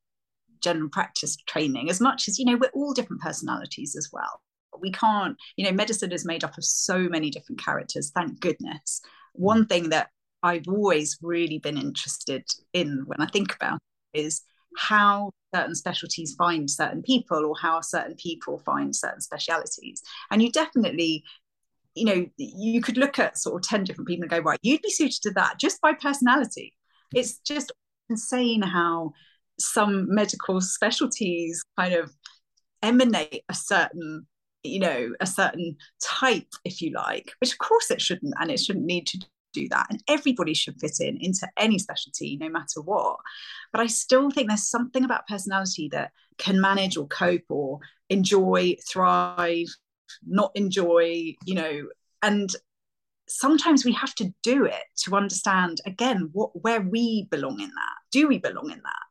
general practice training as much as you know we're all different personalities as well. We can't you know medicine is made up of so many different characters thank goodness. One mm. thing that i've always really been interested in when i think about is how certain specialties find certain people or how certain people find certain specialities. And you definitely you know you could look at sort of 10 different people and go right you'd be suited to that just by personality. It's just insane how some medical specialties kind of emanate a certain you know a certain type if you like which of course it shouldn't and it shouldn't need to do that and everybody should fit in into any specialty no matter what. But i still think there's something about personality that can manage or cope or enjoy thrive not enjoy you know and sometimes we have to do it to understand again what where we belong in that. Do we belong in that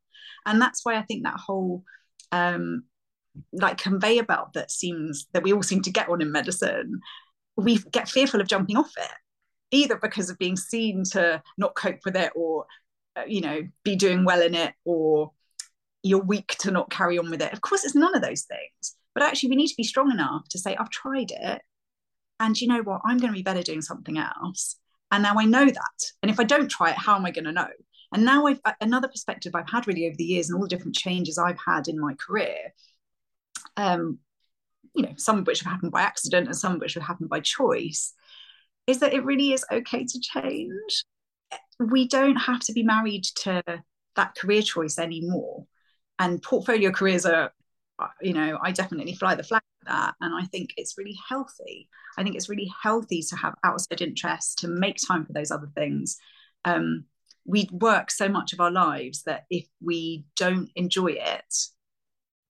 and that's why i think that whole um like conveyor belt that seems that we all seem to get on in medicine we get fearful of jumping off it either because of being seen to not cope with it or uh, you know be doing well in it or you're weak to not carry on with it of course it's none of those things but actually we need to be strong enough to say i've tried it and you know what i'm going to be better doing something else And now I know that. And if I don't try it, how am I going to know? And now I've another perspective I've had really over the years and all the different changes I've had in my career. Um, you know, some of which have happened by accident and some of which have happened by choice, is that it really is okay to change. We don't have to be married to that career choice anymore. And portfolio careers are, you know, I definitely fly the flag for that. And I think it's really healthy. I think it's really healthy to have outside interests, to make time for those other things. Um, we work so much of our lives that if we don't enjoy it,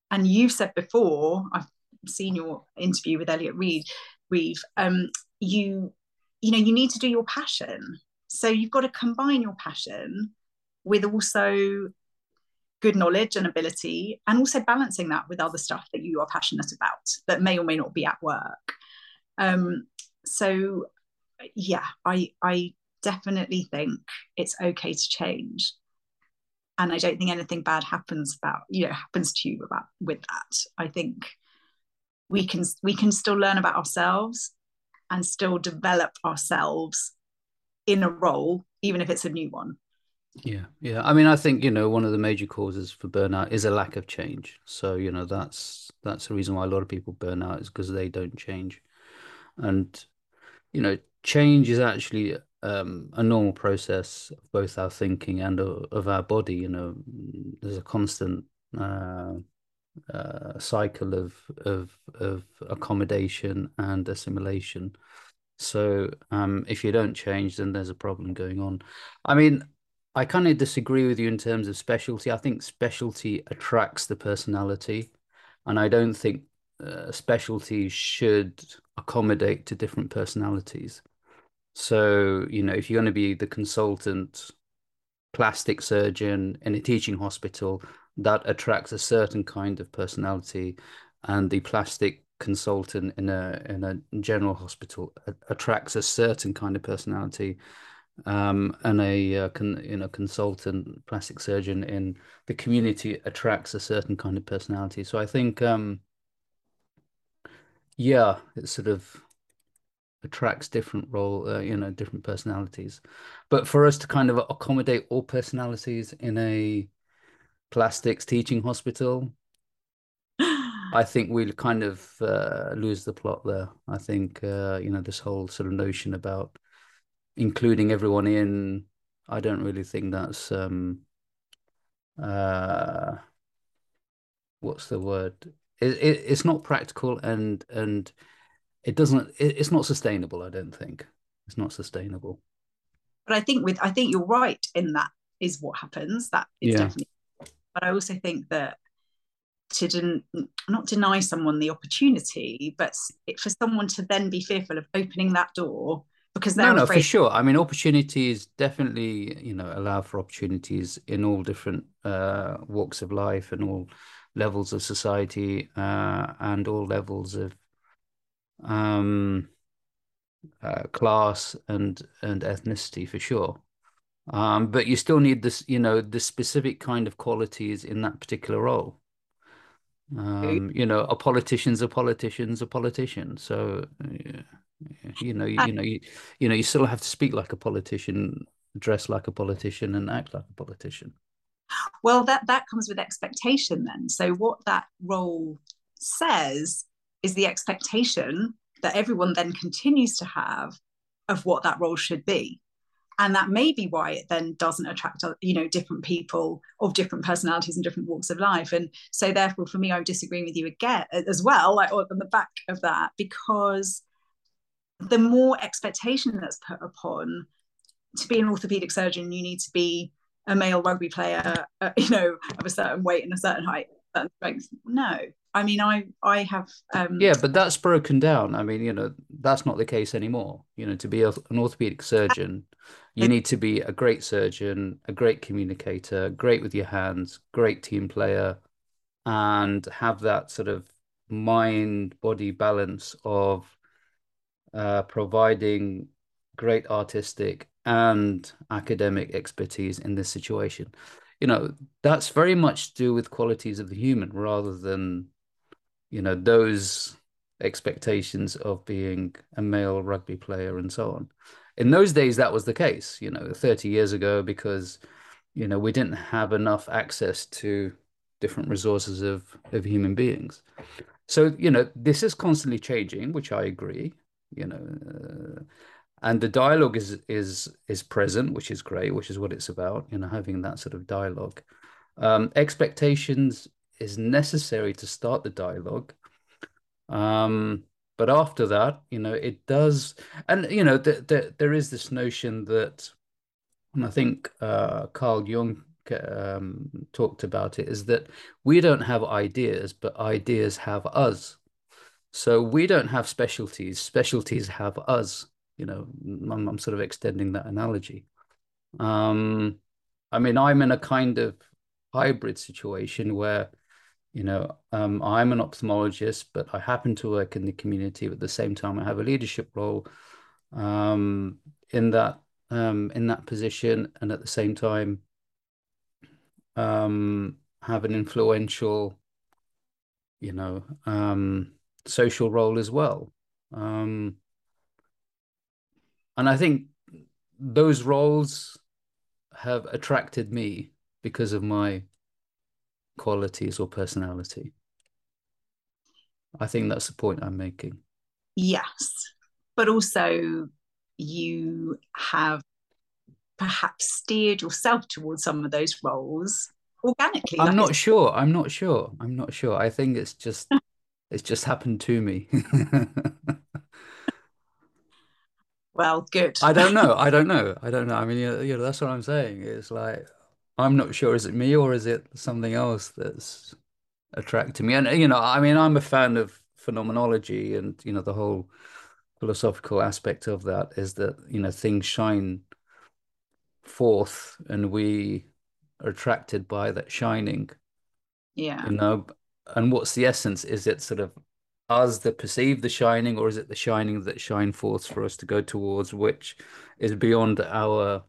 and you've said before, I've seen your interview with Elliot Reed, Reeve, um, you, you know, you need to do your passion. So you've got to combine your passion with also good knowledge and ability, and also balancing that with other stuff that you are passionate about that may or may not be at work. Um, so yeah, I I definitely think it's okay to change. And i don't think anything bad happens about you know happens to you about with that. I think we can we can still learn about ourselves and still develop ourselves in a role even if it's a new one. Yeah yeah. I mean i think you know one of the major causes for burnout is a lack of change. So you know that's that's the reason why a lot of people burn out is because they don't change. And you know change is actually um, a normal process of both our thinking and of, of our body. You know, there's a constant uh, uh, cycle of of of accommodation and assimilation. So um, if you don't change, then there's a problem going on. I mean, I kind of disagree with you in terms of specialty. I think specialty attracts the personality, and I don't think uh, specialty should accommodate to different personalities. So, you know, if you're going to be the consultant plastic surgeon in a teaching hospital, that attracts a certain kind of personality, and the plastic consultant in a in a general hospital attracts a certain kind of personality. Um, and a uh, con, you know consultant plastic surgeon in the community attracts a certain kind of personality. So I think, um, yeah, it's sort of attracts different role, uh, you know, different personalities. But for us to kind of accommodate all personalities in a plastics teaching hospital, I think we'll kind of uh, lose the plot there. I think, uh, you know, this whole sort of notion about including everyone in, I don't really think that's, um, uh, what's the word? It, it, it's not practical and, and, it doesn't it, it's not sustainable i don't think it's not sustainable but i think with i think you're right in that is what happens that is yeah. definitely but i also think that to den- not deny someone the opportunity but for someone to then be fearful of opening that door because they're no, no, for sure. I mean, opportunities definitely, you know, allow for opportunities in all different uh, walks of life and all levels of society uh, and all levels of um, uh, class and and ethnicity for sure. Um, but you still need this, you know, the specific kind of qualities in that particular role. Um, you know, a politician's a politician's a politician. So, you know, you, you know, you, you know, you still have to speak like a politician, dress like a politician, and act like a politician. Well, that that comes with expectation then. So, what that role says is the expectation that everyone then continues to have of what that role should be. And that may be why it then doesn't attract you know different people of different personalities and different walks of life. And so therefore for me i'm disagreeing with you again as well like on the back of that because the more expectation that's put upon to be an orthopedic surgeon you need to be a male rugby player uh, you know of a certain weight and a certain height certain strength. No I mean, I I have. Um... Yeah, but that's broken down. I mean, you know, that's not the case anymore. You know, to be a, an orthopedic surgeon, you need to be a great surgeon, a great communicator, great with your hands, great team player, and have that sort of mind body balance of uh, providing great artistic and academic expertise in this situation. You know, that's very much to do with qualities of the human rather than you know those expectations of being a male rugby player and so on. In those days that was the case you know 30 years ago because you know we didn't have enough access to different resources of of human beings. So you know this is constantly changing which i agree you know uh, and the dialogue is is is present which is great which is what it's about you know having that sort of dialogue. Um, expectations is necessary to start the dialogue. Um, but after that you know it does and you know th- th- there is this notion that and i think uh, carl jung um, talked about it is that we don't have ideas but ideas have us. So we don't have specialties specialties have us you know i'm, I'm sort of extending that analogy. Um, i mean i'm in a kind of hybrid situation where you know, um, I'm an ophthalmologist, but I happen to work in the community. But at the same time, I have a leadership role um, in that um, in that position, and at the same time, um, have an influential, you know, um, social role as well. Um, and I think those roles have attracted me because of my qualities or personality. I think mm. that's the point I'm making. Yes. But also, you have perhaps steered yourself towards some of those roles organically. I'm not sure. I'm not sure. I'm not sure. I think it's just it's just happened to me. well, good. I don't know. I don't know. I don't know. I mean, you know, you know, that's what I'm saying. It's like I'm not sure. Is it me or is it something else that's attracting me? And you know, I mean, I'm a fan of phenomenology, and you know, the whole philosophical aspect of that is that you know things shine forth, and we are attracted by that shining. Yeah. You know, and what's the essence? Is it sort of us that perceive the shining, or is it the shining that shine forth for us to go towards, which is beyond our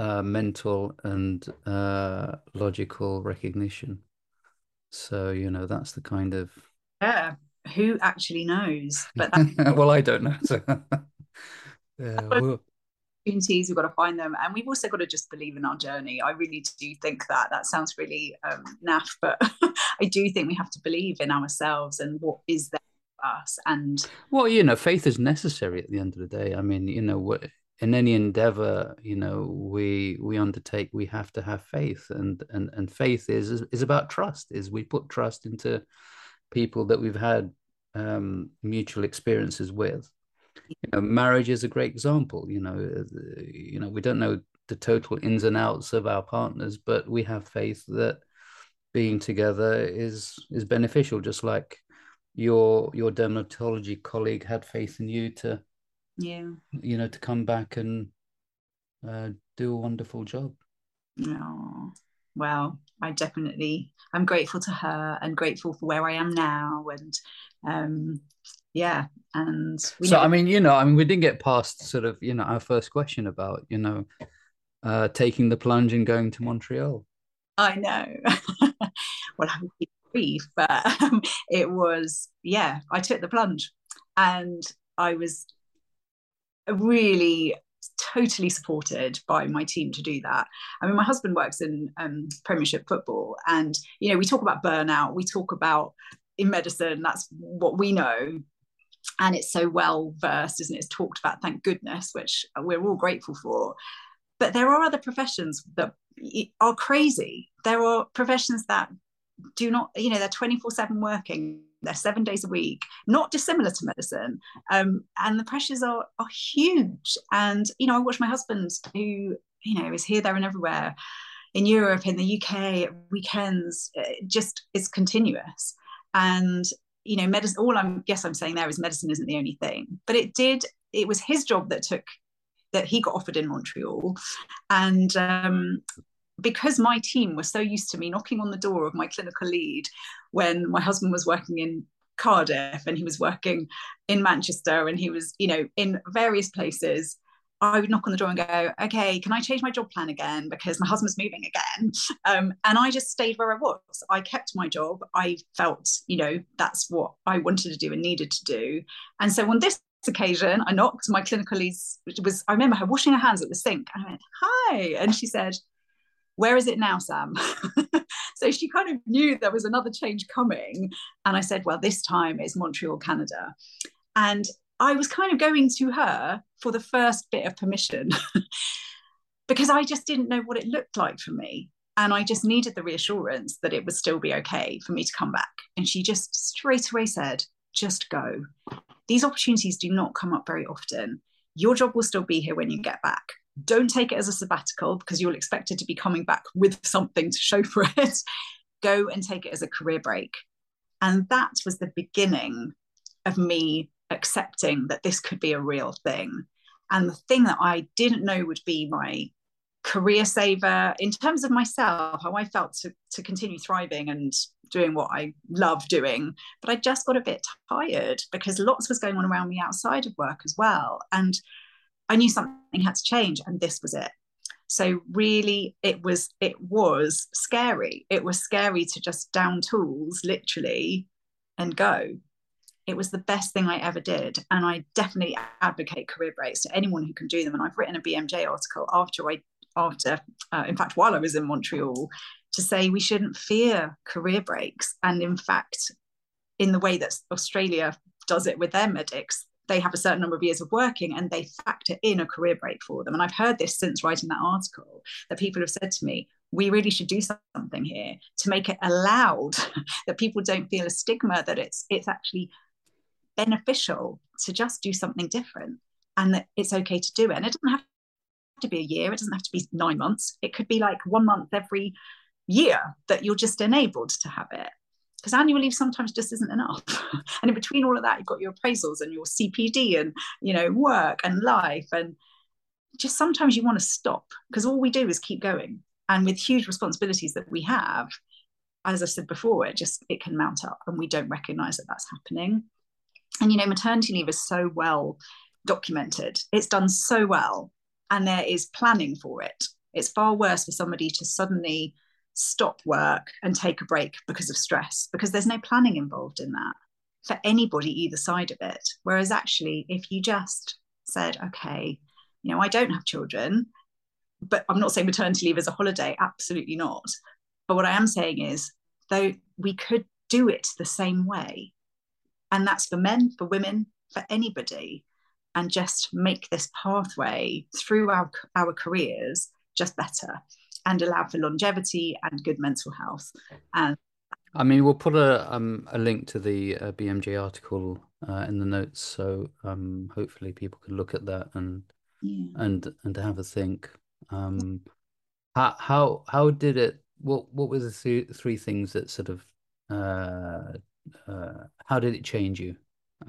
uh, mental and uh, logical recognition. So you know that's the kind of yeah. Who actually knows? But well, I don't know. So yeah, well... opportunities we've got to find them, and we've also got to just believe in our journey. I really do think that. That sounds really um, naff, but I do think we have to believe in ourselves and what is there for us and well you know faith is necessary at the end of the day i mean you know what in any endeavor you know we we undertake we have to have faith. And and and faith is is about trust is we put trust into people that we've had um, mutual experiences with. You know marriage is a great example you know uh, you know we don't know the total ins and outs of our partners but we have faith that being together is is beneficial just like your your dermatology colleague had faith in you to yeah. you know to come back and uh, do a wonderful job. Oh well i definitely i'm grateful to her and grateful for where i am now and um yeah and so i mean you know i mean we didn't get past sort of you know our first question about you know uh taking the plunge and going to montreal. I know. Well i would be brief but um, it was yeah i took the plunge and i was really totally supported by my team to do that. I mean, my husband works in um, Premiership football, and you know, we talk about burnout, we talk about in medicine, that's what we know. And it's so well versed, isn't it? It's talked about, thank goodness, which we're all grateful for. But there are other professions that are crazy. There are professions that do not, you know, they're 24 7 working they're seven days a week, not dissimilar to medicine. Um, and the pressures are, are huge. And, you know, I watch my husband who, you know, is here, there, and everywhere in Europe, in the UK, weekends, just is continuous. And, you know, medicine, all I'm guess I'm saying there is medicine isn't the only thing, but it did, it was his job that took that he got offered in Montreal. And um, because my team was so used to me knocking on the door of my clinical lead when my husband was working in Cardiff and he was working in Manchester and he was, you know, in various places. I would knock on the door and go, okay, can I change my job plan again? Because my husband's moving again. Um, and I just stayed where I was. I kept my job. I felt, you know, that's what I wanted to do and needed to do. And so on this occasion, I knocked. My clinical lead was, I remember her washing her hands at the sink. And I went, Hi. And she said, Where is it now, Sam? so she kind of knew there was another change coming. And I said, Well, this time it's Montreal, Canada. And I was kind of going to her for the first bit of permission because I just didn't know what it looked like for me. And I just needed the reassurance that it would still be okay for me to come back. And she just straight away said, just go. These opportunities do not come up very often. Your job will still be here when you get back. Don't take it as a sabbatical because you'll expect it to be coming back with something to show for it. go and take it as a career break. And that was the beginning of me accepting that this could be a real thing. And the thing that I didn't know would be my career saver in terms of myself, how I felt to, to continue thriving and doing what I love doing. But I just got a bit tired because lots was going on around me outside of work as well. And I knew something had to change, and this was it. So really it was it was scary. It was scary to just down tools literally and go. It was the best thing I ever did. And I definitely advocate career breaks to anyone who can do them. And I've written a BMJ article after I after, uh, in fact, while I was in Montreal, to say we shouldn't fear career breaks. And in fact, in the way that Australia does it with their medics, they have a certain number of years of working and they factor in a career break for them. And I've heard this since writing that article that people have said to me, we really should do something here to make it allowed that people don't feel a stigma that it's it's actually beneficial to just do something different and that it's okay to do it. And it doesn't have to be a year, it doesn't have to be nine months. It could be like one month every year that you're just enabled to have it. Because annual leave sometimes just isn't enough. and in between all of that, you've got your appraisals and your CPD and you know, work and life. And just sometimes you want to stop because all we do is keep going. And with huge responsibilities that we have, as I said before, it just it can mount up and we don't recognize that that's happening. And you know, maternity leave is so well documented. It's done so well and there is planning for it. It's far worse for somebody to suddenly stop work and take a break because of stress, because there's no planning involved in that for anybody either side of it. Whereas actually, if you just said, okay, you know, I don't have children, but I'm not saying maternity leave is a holiday, absolutely not. But what I am saying is, though we could do it the same way, and that's for men, for women, for anybody and just make this pathway through our, our careers just better and allow for longevity and good mental health. And I mean, we'll put a um, a link to the uh, BMJ article uh, in the notes, so um, hopefully people can look at that and yeah. and and have a think. Um, how how how did it? What what were the th- three things that sort of uh, uh, how did it change you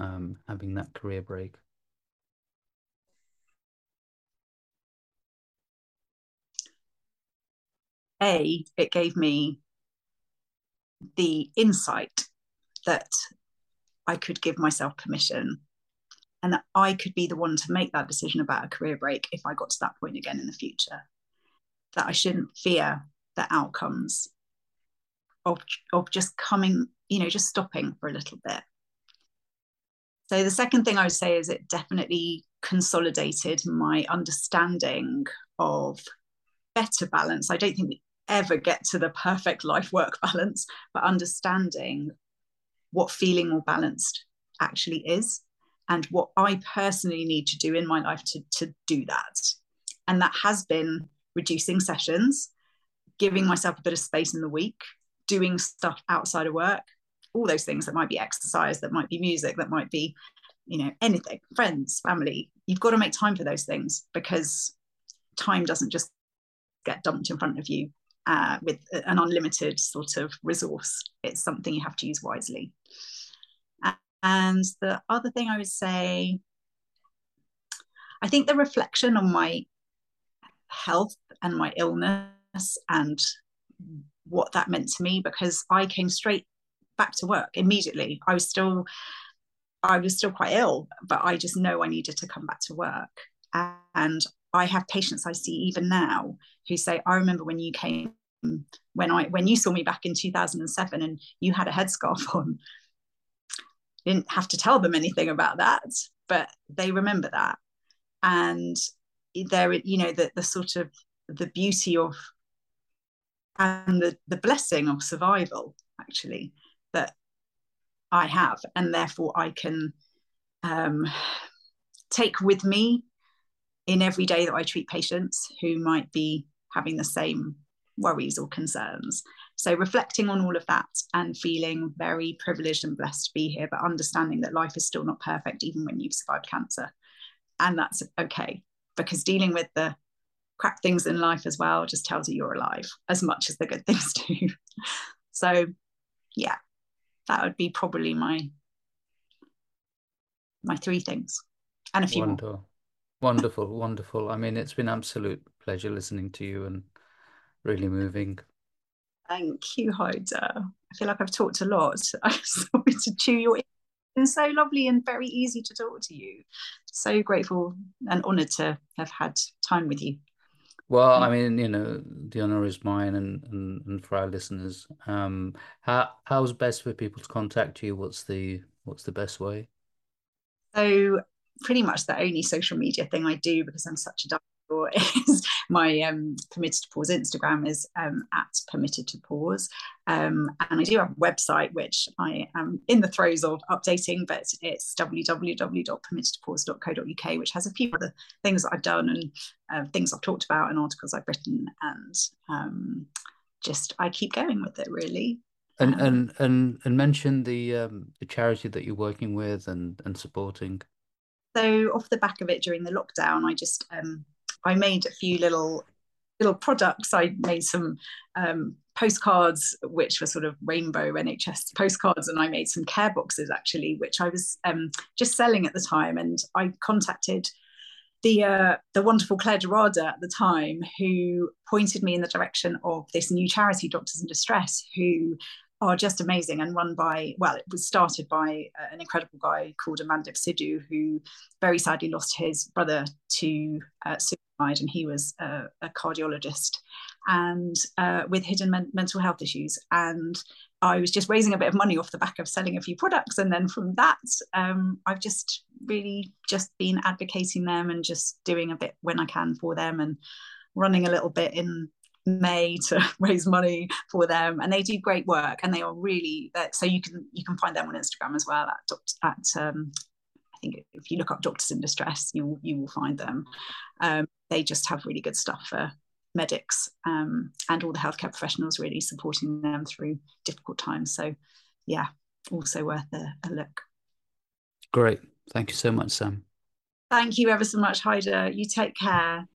um, having that career break? A, it gave me the insight that I could give myself permission and that I could be the one to make that decision about a career break if I got to that point again in the future. That I shouldn't fear the outcomes of, of just coming, you know, just stopping for a little bit. So the second thing I would say is it definitely consolidated my understanding of better balance. I don't think ever get to the perfect life work balance, but understanding what feeling more balanced actually is and what I personally need to do in my life to, to do that. And that has been reducing sessions, giving myself a bit of space in the week, doing stuff outside of work, all those things that might be exercise, that might be music, that might be, you know, anything, friends, family. You've got to make time for those things because time doesn't just get dumped in front of you uh, with an unlimited sort of resource. It's something you have to use wisely. And the other thing I would say, I think the reflection on my health and my illness and what that meant to me, because I came straight back to work immediately. I was still, I was still quite ill, but I just know I needed to come back to work. And I have patients I see even now who say, I remember when you came when I when you saw me back in 2007 and you had a headscarf on. Didn't have to tell them anything about that, but they remember that and there you know the, the sort of the beauty of and the, the blessing of survival actually that i have and therefore i can um, take with me in every day that i treat patients who might be having the same worries or concerns. So reflecting on all of that and feeling very privileged and blessed to be here but understanding that life is still not perfect even when you've survived cancer. And that's okay because dealing with the crap things in life as well just tells you you're alive as much as the good things do. So yeah that would be probably my my three things and a few wonderful. more. Wonderful wonderful i mean it's been absolute pleasure listening to you and really moving thank you Haider. i feel like i've talked a lot i'm sorry to chew your ear been so lovely and very easy to talk to you. So grateful and honoured to have had time with you. Well, I mean, you know, the honor is mine and, and, and for our listeners. Um, how how's best for people to contact you? What's the what's the best way? So pretty much the only social media thing I do because I'm such a is my um, permitted to pause Instagram is um, at permitted to pause, um, and I do have a website which I am in the throes of updating, but it's www.permittedtopause.co.uk, which has a few other things that I've done and uh, things I've talked about and articles I've written, and um, just I keep going with it really. And um, and and and mention the um, the charity that you're working with and and supporting. So off the back of it during the lockdown, I just um, I made a few little little products. I made some um, postcards, which were sort of rainbow NHS postcards, and I made some care boxes actually, which I was um, just selling at the time. And I contacted the uh, the wonderful Claire Gerada at the time, who pointed me in the direction of this new charity, Doctors in Distress, who are just amazing and run by well it was started by uh, an incredible guy called Amandeep Sidhu who very sadly lost his brother to uh, suicide and he was a, a cardiologist and uh, with hidden men- mental health issues. And I was just raising a bit of money off the back of selling a few products and then from that um, I've just really just been advocating them and just doing a bit when I can for them and running a little bit in May to raise money for them, and they do great work. And they are really uh, so you can you can find them on Instagram as well at at um, I think if you look up Doctors in Distress, you you will find them. Um, they just have really good stuff for medics um, and all the healthcare professionals really supporting them through difficult times. So yeah, also worth a, a look. Great. Thank you so much, Sam. Thank you ever so much, Haider. You take care.